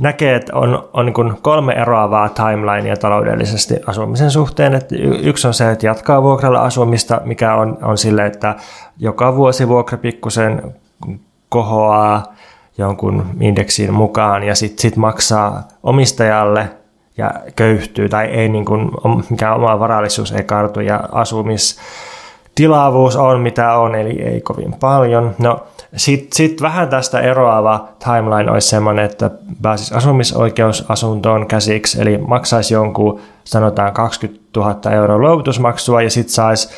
Speaker 2: näkee, että on, on niin kolme eroavaa timelinea taloudellisesti asumisen suhteen. Että yksi on se, että jatkaa vuokralla asumista, mikä on, on sille, että joka vuosi vuokra pikkusen kohoaa jonkun indeksin mukaan ja sitten sit maksaa omistajalle ja köyhtyy tai ei niin kuin, mikään oma varallisuus ei kartu ja asumistilavuus on mitä on, eli ei kovin paljon. No sitten sit vähän tästä eroava timeline olisi sellainen, että pääsisi asumisoikeusasuntoon käsiksi, eli maksaisi jonkun sanotaan 20 000 euroa luovutusmaksua ja sitten saisi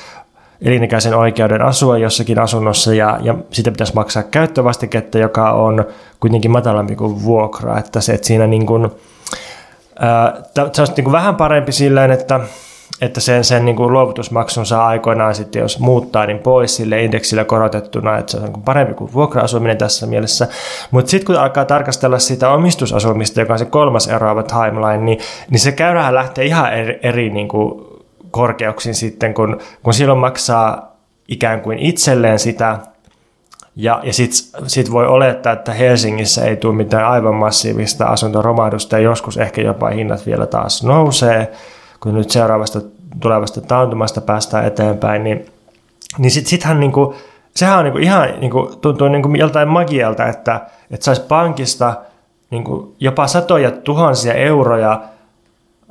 Speaker 2: elinikäisen oikeuden asua jossakin asunnossa ja, ja sitä pitäisi maksaa käyttövastiketta, joka on kuitenkin matalampi kuin vuokra. Että se, että siinä niin kuin, ää, se on niin kuin vähän parempi silleen, että, että sen, sen niin kuin luovutusmaksun saa aikoinaan sitten, jos muuttaa, niin pois sille indeksillä korotettuna, että se on niin parempi kuin vuokra-asuminen tässä mielessä. Mutta sitten kun alkaa tarkastella sitä omistusasumista, joka on se kolmas eroava timeline, niin, niin se käyrä lähtee ihan eri, eri niin kuin korkeuksiin sitten, kun, kun silloin maksaa ikään kuin itselleen sitä, ja, ja sitten sit voi olettaa, että Helsingissä ei tule mitään aivan massiivista asuntoromadusta ja joskus ehkä jopa hinnat vielä taas nousee, kun nyt seuraavasta tulevasta taantumasta päästään eteenpäin, niin, niin sit, sittenhän niinku, sehän on niinku ihan niinku, tuntuu niinku joltain magialta, että, että saisi pankista niinku jopa satoja tuhansia euroja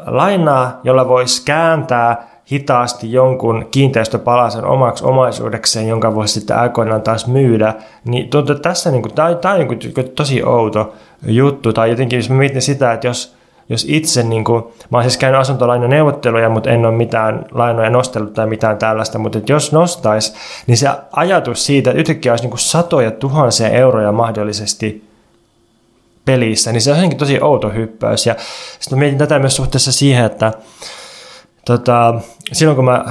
Speaker 2: lainaa, jolla voisi kääntää hitaasti jonkun kiinteistöpalasen omaksi omaisuudekseen, jonka voisi sitten aikoinaan taas myydä, niin tuntuu, että tässä niin kuin, tämä, tämä on niin kuin, tosi outo juttu, tai jotenkin jos mietin sitä, että jos, jos itse, niin kuin, mä oon siis käynyt asuntolainaneuvotteluja, mutta en ole mitään lainoja nostellut tai mitään tällaista, mutta jos nostais, niin se ajatus siitä, että yhtäkkiä olisi niin kuin satoja tuhansia euroja mahdollisesti pelissä, niin se on jotenkin tosi outo hyppäys. Ja sitten mietin tätä myös suhteessa siihen, että tota, silloin kun mä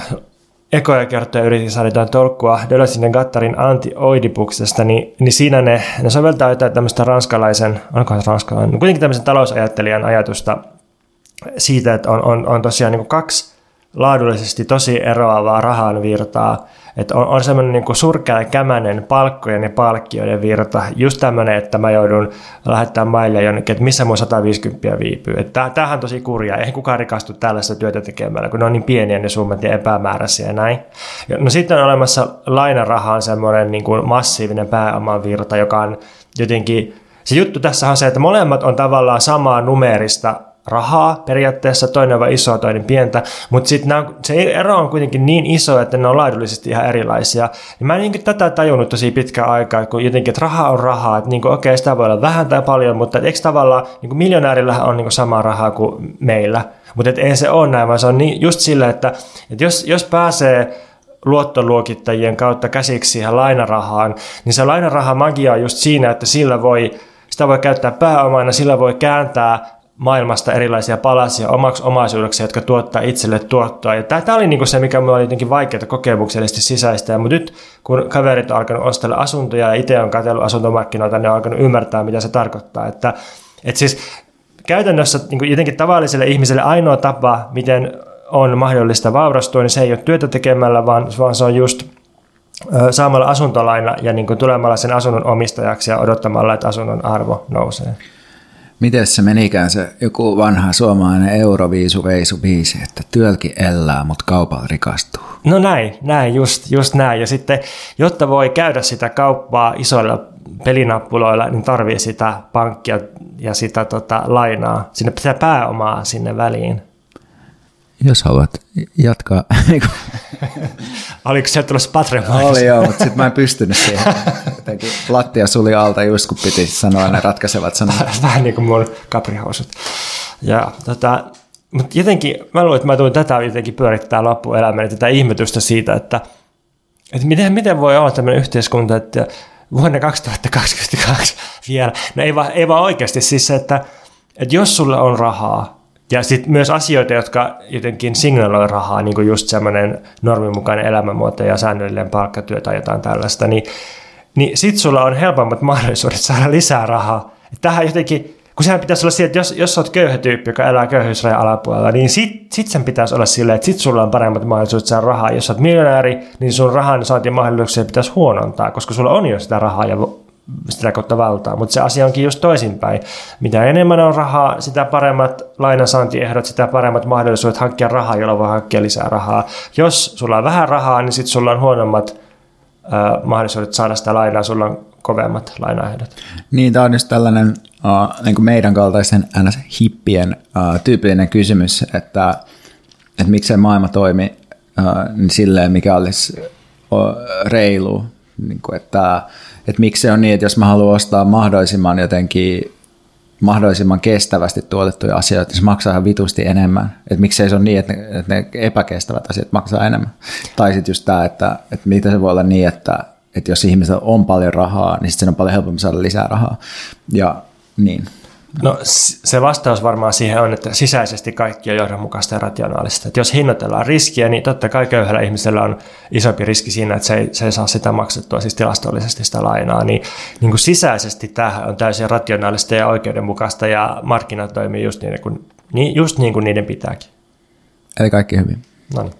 Speaker 2: ekoja kertoja yritin saada jotain tolkkua. Dölösinen Gattarin anti-oidipuksesta, niin, niin siinä ne, ne soveltaa jotain tämmöistä ranskalaisen, onko se ranskalainen, no kuitenkin tämmöisen talousajattelijan ajatusta siitä, että on, on, on tosiaan niin kaksi laadullisesti tosi eroavaa rahan virtaa, että on, on semmoinen niin kuin surkea kämänen palkkojen ja palkkioiden virta. Just tämmöinen, että mä joudun lähettämään maille jonnekin, että missä mun 150 viipyy. Että tämähän on tosi kurja. Eihän kukaan rikastu tällaista työtä tekemällä, kun ne on niin pieniä ne summat ja epämääräisiä ja näin. No sitten on olemassa lainarahaan semmoinen niin kuin massiivinen pääomavirta, joka on jotenkin se juttu tässä on se, että molemmat on tavallaan samaa numerista rahaa periaatteessa, toinen on isoa, toinen pientä, mutta sitten se ero on kuitenkin niin iso, että ne on laadullisesti ihan erilaisia. Ja mä en niin tätä tajunnut tosi pitkään aikaa, kun jotenkin, että raha on rahaa, että niin okei, okay, sitä voi olla vähän tai paljon, mutta eikö tavallaan niin miljonäärillä on niin sama rahaa kuin meillä, mutta ei se ole näin, vaan se on niin, just sillä, että, että jos, jos pääsee luottoluokittajien kautta käsiksi siihen lainarahaan, niin se lainaraha magia on just siinä, että sillä voi sitä voi käyttää pääomana, sillä voi kääntää maailmasta erilaisia palasia omaksi omaisuudeksi, jotka tuottaa itselle tuottoa. Ja tämä oli niinku se, mikä minulla oli jotenkin vaikeaa kokemuksellisesti sisäistä. Mutta nyt kun kaverit on alkanut ostella asuntoja ja itse on katsellut asuntomarkkinoita, ne on alkanut ymmärtää, mitä se tarkoittaa. Että, että siis käytännössä niin jotenkin tavalliselle ihmiselle ainoa tapa, miten on mahdollista vaurastua, niin se ei ole työtä tekemällä, vaan, vaan se on just saamalla asuntolaina ja niin kuin tulemalla sen asunnon omistajaksi ja odottamalla, että asunnon arvo nousee.
Speaker 1: Miten se menikään se joku vanha suomalainen Euroviisu Veisu biisi, että työlki elää, mutta kaupalla rikastuu?
Speaker 2: No näin, näin, just, just näin. Ja sitten, jotta voi käydä sitä kauppaa isoilla pelinappuloilla, niin tarvii sitä pankkia ja sitä tota, lainaa, sinne pitää pääomaa sinne väliin.
Speaker 1: Jos haluat jatkaa.
Speaker 2: Oliko se tulossa Patreon
Speaker 1: Oli joo, mutta sitten mä en pystynyt siihen. Jotenkin lattia suli alta just kun piti sanoa ne ratkaisevat sanat.
Speaker 2: Vähän niin kuin mun kaprihousut. Ja tota, mutta jotenkin, mä luulen, että mä tulen tätä jotenkin pyörittää loppuelämäni, tätä ihmetystä siitä, että, että miten, miten voi olla tämmöinen yhteiskunta, että vuonna 2022 vielä, no ei vaan, ei vaan oikeasti siis se, että, että jos sulla on rahaa, ja sitten myös asioita, jotka jotenkin signaloi rahaa, niin kuin just semmoinen normimukainen elämänmuoto ja säännöllinen palkkatyö tai jotain tällaista, niin, niin sitten sulla on helpommat mahdollisuudet saada lisää rahaa. Tähän jotenkin, kun sehän pitäisi olla siihen, että jos, jos olet köyhä tyyppi, joka elää köyhyysrajan alapuolella, niin sit, sit sen pitäisi olla silleen, että sit sulla on paremmat mahdollisuudet saada rahaa. Jos olet miljonääri, niin sun rahan saantiin mahdollisuuksia pitäisi huonontaa, koska sulla on jo sitä rahaa ja sitä kautta valtaa. Mutta se asia onkin just toisinpäin. Mitä enemmän on rahaa, sitä paremmat lainansaantiehdot, sitä paremmat mahdollisuudet hankkia rahaa, jolla voi hankkia lisää rahaa. Jos sulla on vähän rahaa, niin sitten sulla on huonommat äh, mahdollisuudet saada sitä lainaa, sulla on kovemmat lainaehdot.
Speaker 1: Niin, tämä on just tällainen uh, niin kuin meidän kaltaisen NS-hippien uh, tyypillinen kysymys, että, että miksei maailma toimi uh, niin silleen, mikä olisi uh, reilu. Niin kuin, että, että miksi se on niin, että jos mä haluan ostaa mahdollisimman jotenkin mahdollisimman kestävästi tuotettuja asioita, niin se maksaa ihan vitusti enemmän. Että miksei se on niin, että ne, että ne epäkestävät asiat maksaa enemmän. Tai sitten just tämä, että, että mitä se voi olla niin, että, että jos ihmisellä on paljon rahaa, niin sitten on paljon helpompi saada lisää rahaa. Ja niin.
Speaker 2: No se vastaus varmaan siihen on, että sisäisesti kaikki on johdonmukaista ja rationaalista. Että jos hinnoitellaan riskiä, niin totta kai köyhällä ihmisellä on isompi riski siinä, että se ei, se ei saa sitä maksettua siis tilastollisesti sitä lainaa. Niin, niin kuin sisäisesti tämähän on täysin rationaalista ja oikeudenmukaista ja markkinat toimii just niin kuin, just niin kuin niiden pitääkin.
Speaker 1: Eli kaikki hyvin.
Speaker 2: No niin.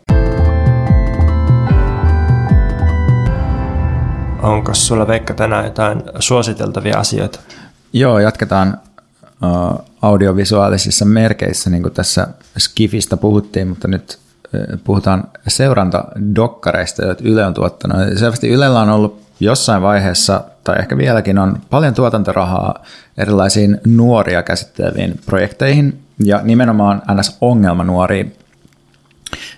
Speaker 2: Onko sulla Veikka tänään jotain suositeltavia asioita?
Speaker 1: Joo, jatketaan audiovisuaalisissa merkeissä, niin kuin tässä Skifistä puhuttiin, mutta nyt uh, puhutaan seurantadokkareista, joita Yle on tuottanut. Selvästi Ylellä on ollut jossain vaiheessa, tai ehkä vieläkin on paljon tuotantorahaa erilaisiin nuoria käsitteleviin projekteihin, ja nimenomaan ns. ongelmanuoriin.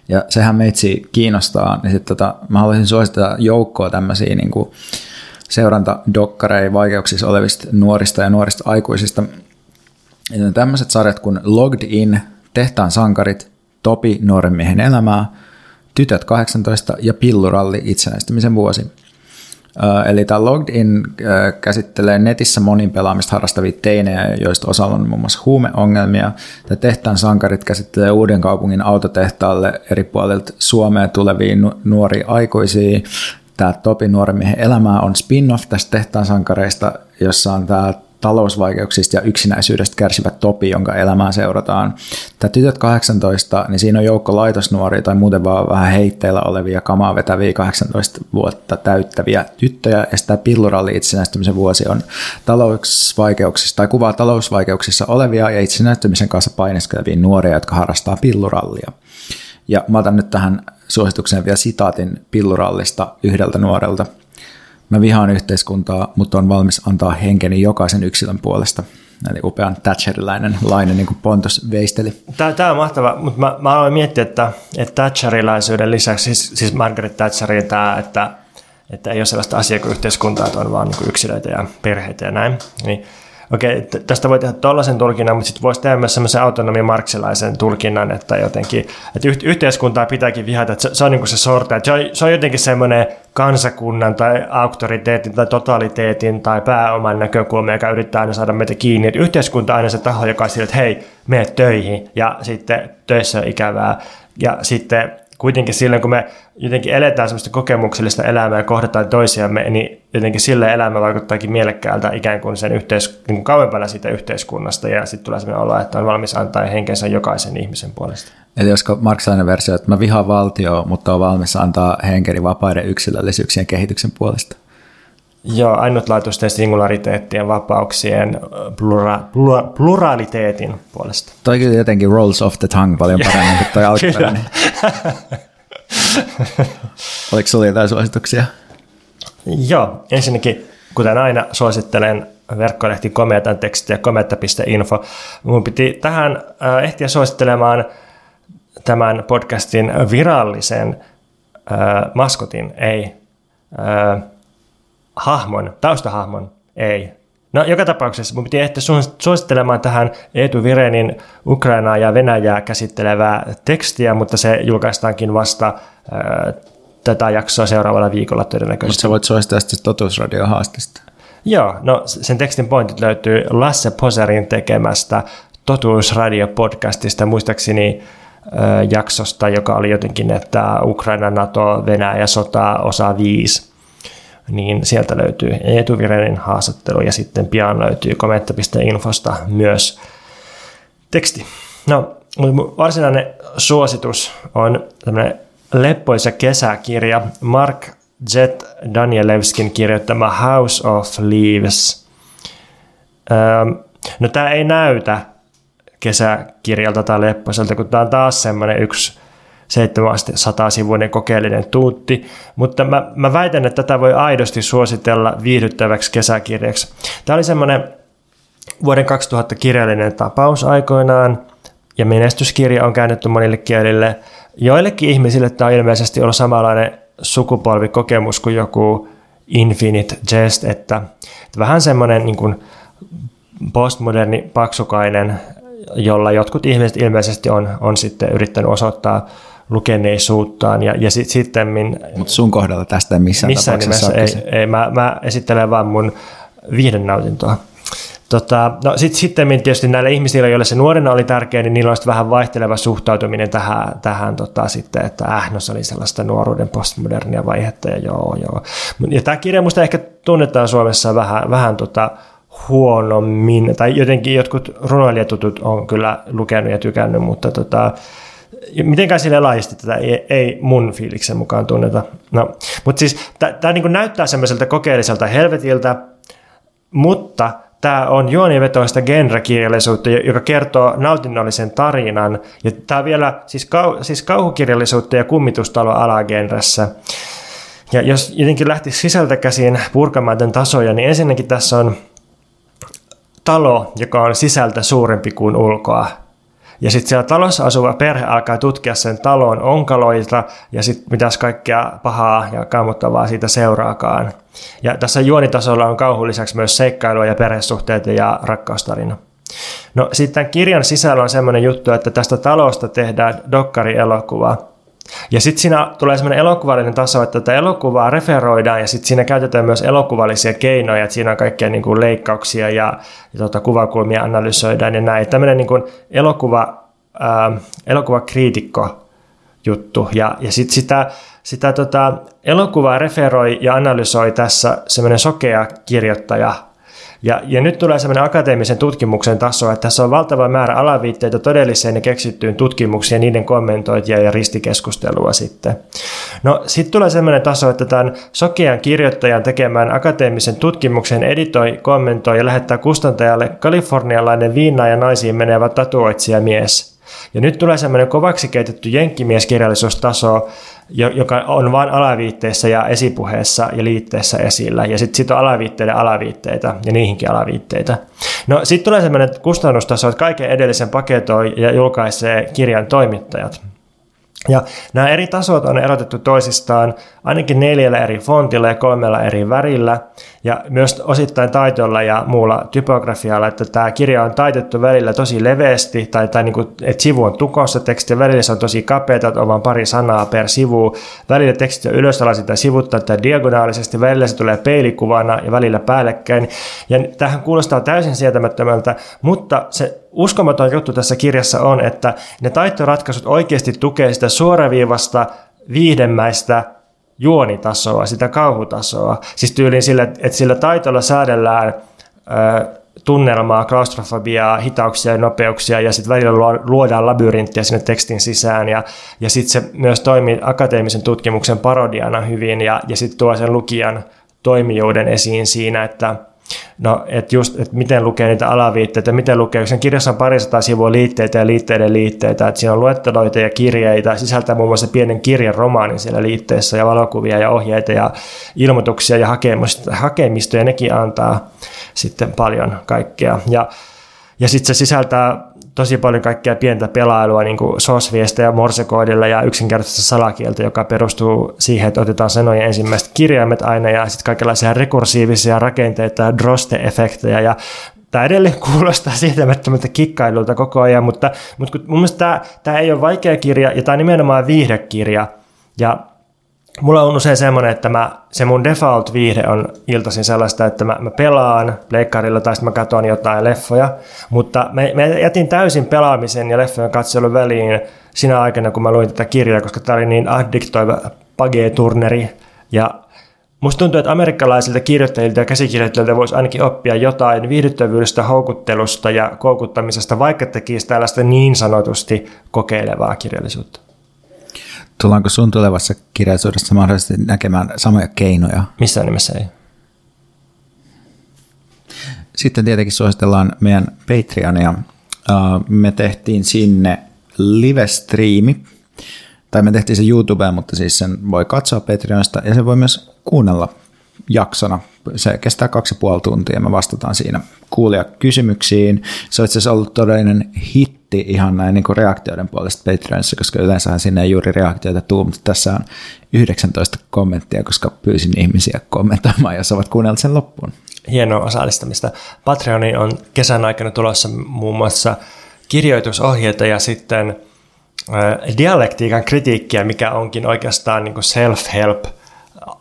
Speaker 1: Ja sehän meitsi kiinnostaa, niin sitten tota, mä haluaisin suositella joukkoa tämmöisiä niin kuin seurantadokkareja vaikeuksissa olevista nuorista ja nuorista aikuisista. Tämmöiset sarjat kuin Logged In, Tehtaan sankarit, Topi nuoren miehen elämää, Tytöt 18 ja Pilluralli itsenäistymisen vuosi. Eli tämä Logged In käsittelee netissä monin pelaamista harrastavia teinejä, joista osalla on muun muassa huumeongelmia. Tämä tehtaan sankarit käsittelee uuden kaupungin autotehtaalle eri puolilta Suomea tulevia nuoria aikuisia. Tämä Topi nuoren miehen elämää on spin-off tästä tehtaan sankareista, jossa on tämä talousvaikeuksista ja yksinäisyydestä kärsivä Topi, jonka elämää seurataan. Tämä Tytöt 18, niin siinä on joukko laitosnuoria tai muuten vaan vähän heitteillä olevia kamaa vetäviä 18 vuotta täyttäviä tyttöjä, ja sitä Pilluralli itsenäistymisen vuosi on talousvaikeuksissa tai kuvaa talousvaikeuksissa olevia ja itsenäistymisen kanssa painiskelevia nuoria, jotka harrastaa pillurallia. Ja mä otan nyt tähän suositukseen vielä sitaatin pillurallista yhdeltä nuorelta – Mä vihaan yhteiskuntaa, mutta on valmis antaa henkeni jokaisen yksilön puolesta. Eli upean Thatcherilainen lainen, niin kuin Pontus veisteli.
Speaker 2: Tämä, tämä on mahtava, mutta mä, mä aloin miettiä, että, että Thatcherilaisuuden lisäksi, siis, siis Margaret Thatcherin tämä, että, että ei ole sellaista asiaa kuin yhteiskuntaa, että on vaan niin yksilöitä ja perheitä ja näin. Niin okei, tästä voi tehdä tuollaisen tulkinnan, mutta sitten voisi tehdä myös semmoisen autonomi marksilaisen tulkinnan, että jotenkin, että yhteiskuntaa pitääkin vihata, että se, se on niin kuin se sorte, että se on, se on jotenkin semmoinen kansakunnan tai auktoriteetin tai totaliteetin tai pääoman näkökulma, joka yrittää aina saada meitä kiinni. Että yhteiskunta on aina se taho, joka on sille, että hei, mene töihin ja sitten töissä on ikävää. Ja sitten kuitenkin silloin, kun me jotenkin eletään semmoista kokemuksellista elämää ja kohdataan toisiamme, niin jotenkin sille elämä vaikuttaakin mielekkäältä ikään kuin sen yhteis- niin kuin kauempana siitä yhteiskunnasta ja sitten tulee sellainen olo, että on valmis antaa henkensä jokaisen ihmisen puolesta.
Speaker 1: Eli olisiko marksilainen versio, että mä vihaan valtioa, mutta on valmis antaa henkeni vapaiden yksilöllisyyksien kehityksen puolesta?
Speaker 2: Joo, ainutlaatuisten singulariteettien, vapauksien, plura, plura, pluraliteetin puolesta.
Speaker 1: Toi kyllä jotenkin rolls off the tongue paljon paremmin kuin toi alkuperäinen. Oliko sulla jotain suosituksia?
Speaker 2: Joo, ensinnäkin kuten aina suosittelen verkkolehti komeatan tekstiä kometta.info. Mun piti tähän äh, ehtiä suosittelemaan tämän podcastin virallisen äh, maskotin, ei äh, hahmon, taustahahmon, ei. No joka tapauksessa mun piti ehtiä suosittelemaan tähän Eetu Virenin Ukrainaa ja Venäjää käsittelevää tekstiä, mutta se julkaistaankin vasta äh, tätä jaksoa seuraavalla viikolla todennäköisesti.
Speaker 1: Mutta sä voit suositella sitten totuusradio haastista.
Speaker 2: Joo, no sen tekstin pointit löytyy Lasse Poserin tekemästä Totuusradio-podcastista, muistaakseni jaksosta, joka oli jotenkin, että Ukraina, NATO, Venäjä, sota, osa 5. Niin sieltä löytyy Eetu Virenin haastattelu ja sitten pian löytyy kometta.infosta myös teksti. No, varsinainen suositus on tämmöinen leppoisa kesäkirja Mark Jet Danielewskin kirjoittama House of Leaves. No tämä ei näytä kesäkirjalta tai leppoiselta, kun tämä on taas semmoinen yksi 700-sivuinen kokeellinen tuutti, mutta mä, mä väitän, että tätä voi aidosti suositella viihdyttäväksi kesäkirjaksi. Tämä oli semmoinen vuoden 2000 kirjallinen tapaus aikoinaan, ja menestyskirja on käännetty monille kielille – joillekin ihmisille tämä on ilmeisesti ollut samanlainen sukupolvikokemus kuin joku Infinite Jest, että, että vähän semmoinen niin kuin postmoderni paksukainen, jolla jotkut ihmiset ilmeisesti on, on sitten yrittänyt osoittaa lukeneisuuttaan ja, ja sit, sitten...
Speaker 1: Mutta sun kohdalla tästä ei missään,
Speaker 2: missään
Speaker 1: tapauksessa
Speaker 2: nimessä ei, ei, mä, mä esittelen vaan mun viiden nautintoa. Tota, no sit, sitten tietysti näille ihmisille, joille se nuorena oli tärkeä, niin niillä on vähän vaihteleva suhtautuminen tähän, tähän tota, sitten, että äh, no se oli sellaista nuoruuden postmodernia vaihetta ja joo, joo. Ja tämä kirja musta ehkä tunnetaan Suomessa vähän, vähän tota, huonommin, tai jotenkin jotkut runoilijatutut on kyllä lukenut ja tykännyt, mutta tota, mitenkään sille laajasti tätä ei, ei mun fiiliksen mukaan tunneta. No, mutta siis tämä niinku näyttää semmoiselta kokeelliselta helvetiltä, mutta – tämä on juonivetoista genrekirjallisuutta, joka kertoo nautinnollisen tarinan. Ja tämä on vielä siis, kau, siis kauhukirjallisuutta ja kummitustalo alagenressä. Ja jos jotenkin lähti sisältä käsin purkamaan tämän tasoja, niin ensinnäkin tässä on talo, joka on sisältä suurempi kuin ulkoa. Ja sitten siellä talossa asuva perhe alkaa tutkia sen talon onkaloita ja sitten mitäs kaikkea pahaa ja kammottavaa siitä seuraakaan. Ja tässä juonitasolla on kauhun lisäksi myös seikkailua ja perhesuhteita ja rakkaustarina. No sitten kirjan sisällä on semmoinen juttu, että tästä talosta tehdään dokkari-elokuva. Ja sitten siinä tulee semmoinen elokuvallinen taso, että tätä elokuvaa referoidaan ja sitten siinä käytetään myös elokuvallisia keinoja, että siinä on kaikkia niin kuin leikkauksia ja, ja tota, kuvakulmia analysoidaan ja näin. Tämmöinen niin kuin elokuva, ää, elokuvakriitikko juttu. Ja, ja sitten sitä, sitä tota, elokuvaa referoi ja analysoi tässä semmoinen sokea kirjoittaja ja, ja nyt tulee semmoinen akateemisen tutkimuksen taso, että tässä on valtava määrä alaviitteitä todelliseen ja keksittyyn tutkimuksiin ja niiden kommentointia ja ristikeskustelua sitten. No sitten tulee semmoinen taso, että tämän sokean kirjoittajan tekemään akateemisen tutkimuksen editoi, kommentoi ja lähettää kustantajalle kalifornialainen viinaa ja naisiin menevä tatuoitsija mies. Ja nyt tulee semmoinen kovaksi keitetty jenkkimieskirjallisuustaso, joka on vain alaviitteissä ja esipuheessa ja liitteessä esillä. Ja sitten sit on alaviitteiden alaviitteitä ja niihinkin alaviitteitä. No sitten tulee sellainen kustannustaso, että kaiken edellisen paketoi ja julkaisee kirjan toimittajat. Ja nämä eri tasot on erotettu toisistaan ainakin neljällä eri fontilla ja kolmella eri värillä ja myös osittain taitolla ja muulla typografialla, että tämä kirja on taitettu välillä tosi leveästi tai, tai niin kuin, että sivu on tukossa teksti, välillä se on tosi kapeata, että on vain pari sanaa per sivu, välillä teksti on ylösalaisin tai sivuttaa tai diagonaalisesti, välillä se tulee peilikuvana ja välillä päällekkäin. Ja tähän kuulostaa täysin sietämättömältä, mutta se uskomaton juttu tässä kirjassa on, että ne taittoratkaisut oikeasti tukee sitä suoraviivasta viihdemmäistä juonitasoa, sitä kauhutasoa. Siis tyyliin sillä, että sillä taitolla säädellään ö, tunnelmaa, klaustrofobiaa, hitauksia ja nopeuksia ja sitten välillä luodaan labyrinttiä sinne tekstin sisään ja, ja sitten se myös toimii akateemisen tutkimuksen parodiana hyvin ja, ja sitten tuo sen lukijan toimijuuden esiin siinä, että No, että just, että miten lukee niitä alaviitteitä, miten lukee, sen kirjassa on parisataa sivua liitteitä ja liitteiden liitteitä, että siinä on luetteloita ja kirjeitä, sisältää muun muassa pienen kirjan romaanin siellä liitteessä ja valokuvia ja ohjeita ja ilmoituksia ja hakemistoja, nekin antaa sitten paljon kaikkea. Ja, ja sitten se sisältää tosi paljon kaikkea pientä pelailua, niin kuin SOS-viestejä morsekoodilla ja yksinkertaista salakieltä, joka perustuu siihen, että otetaan sanojen ensimmäiset kirjaimet aina ja sitten kaikenlaisia rekursiivisia rakenteita, droste-efektejä. Ja tämä edelleen kuulostaa sietämättömältä kikkailulta koko ajan, mutta, mutta mun mielestä tämä, tämä ei ole vaikea kirja ja tämä on nimenomaan viihdekirja. Ja Mulla on usein semmoinen, että mä, se mun default-viihde on iltaisin sellaista, että mä, mä pelaan pleikkarilla tai sitten mä katson jotain leffoja, mutta mä, mä jätin täysin pelaamisen ja leffojen katselun väliin sinä aikana, kun mä luin tätä kirjaa, koska tämä oli niin addiktoiva page-turneri ja Musta tuntuu, että amerikkalaisilta kirjoittajilta ja käsikirjoittajilta voisi ainakin oppia jotain viihdyttävyydestä, houkuttelusta ja koukuttamisesta, vaikka tekisi tällaista niin sanotusti kokeilevaa kirjallisuutta.
Speaker 1: Tullaanko sun tulevassa kirjallisuudessa mahdollisesti näkemään samoja keinoja?
Speaker 2: Missään nimessä ei.
Speaker 1: Sitten tietenkin suositellaan meidän Patreonia. Me tehtiin sinne live-striimi, tai me tehtiin se YouTubeen, mutta siis sen voi katsoa Patreonista ja se voi myös kuunnella jaksona. Se kestää kaksi ja puoli tuntia. Me vastataan siinä kuulia kysymyksiin. Se on itse asiassa ollut todellinen hitti ihan näin niin kuin reaktioiden puolesta Patreonissa, koska yleensä sinne ei juuri reaktioita tuu, mutta tässä on 19 kommenttia, koska pyysin ihmisiä kommentoimaan, jos ovat kuunnelleet sen loppuun.
Speaker 2: Hienoa osallistamista. Patreonin on kesän aikana tulossa muun muassa kirjoitusohjeita ja sitten dialektiikan kritiikkiä, mikä onkin oikeastaan niin self-help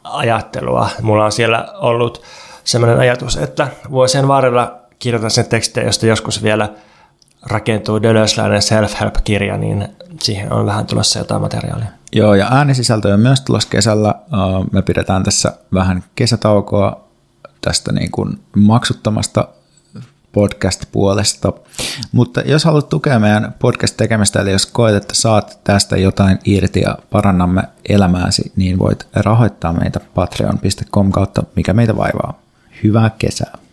Speaker 2: ajattelua. Mulla on siellä ollut sellainen ajatus, että vuosien varrella kirjoitan sen tekstejä, josta joskus vielä rakentuu Dölösläinen self-help-kirja, niin siihen on vähän tulossa jotain materiaalia.
Speaker 1: Joo, ja äänisisältö on myös tulossa kesällä. Me pidetään tässä vähän kesätaukoa tästä niin kuin maksuttomasta podcast-puolesta. Mutta jos haluat tukea meidän podcast-tekemistä, eli jos koet, että saat tästä jotain irti ja parannamme elämääsi, niin voit rahoittaa meitä patreon.com kautta, mikä meitä vaivaa. Hyvää kesää!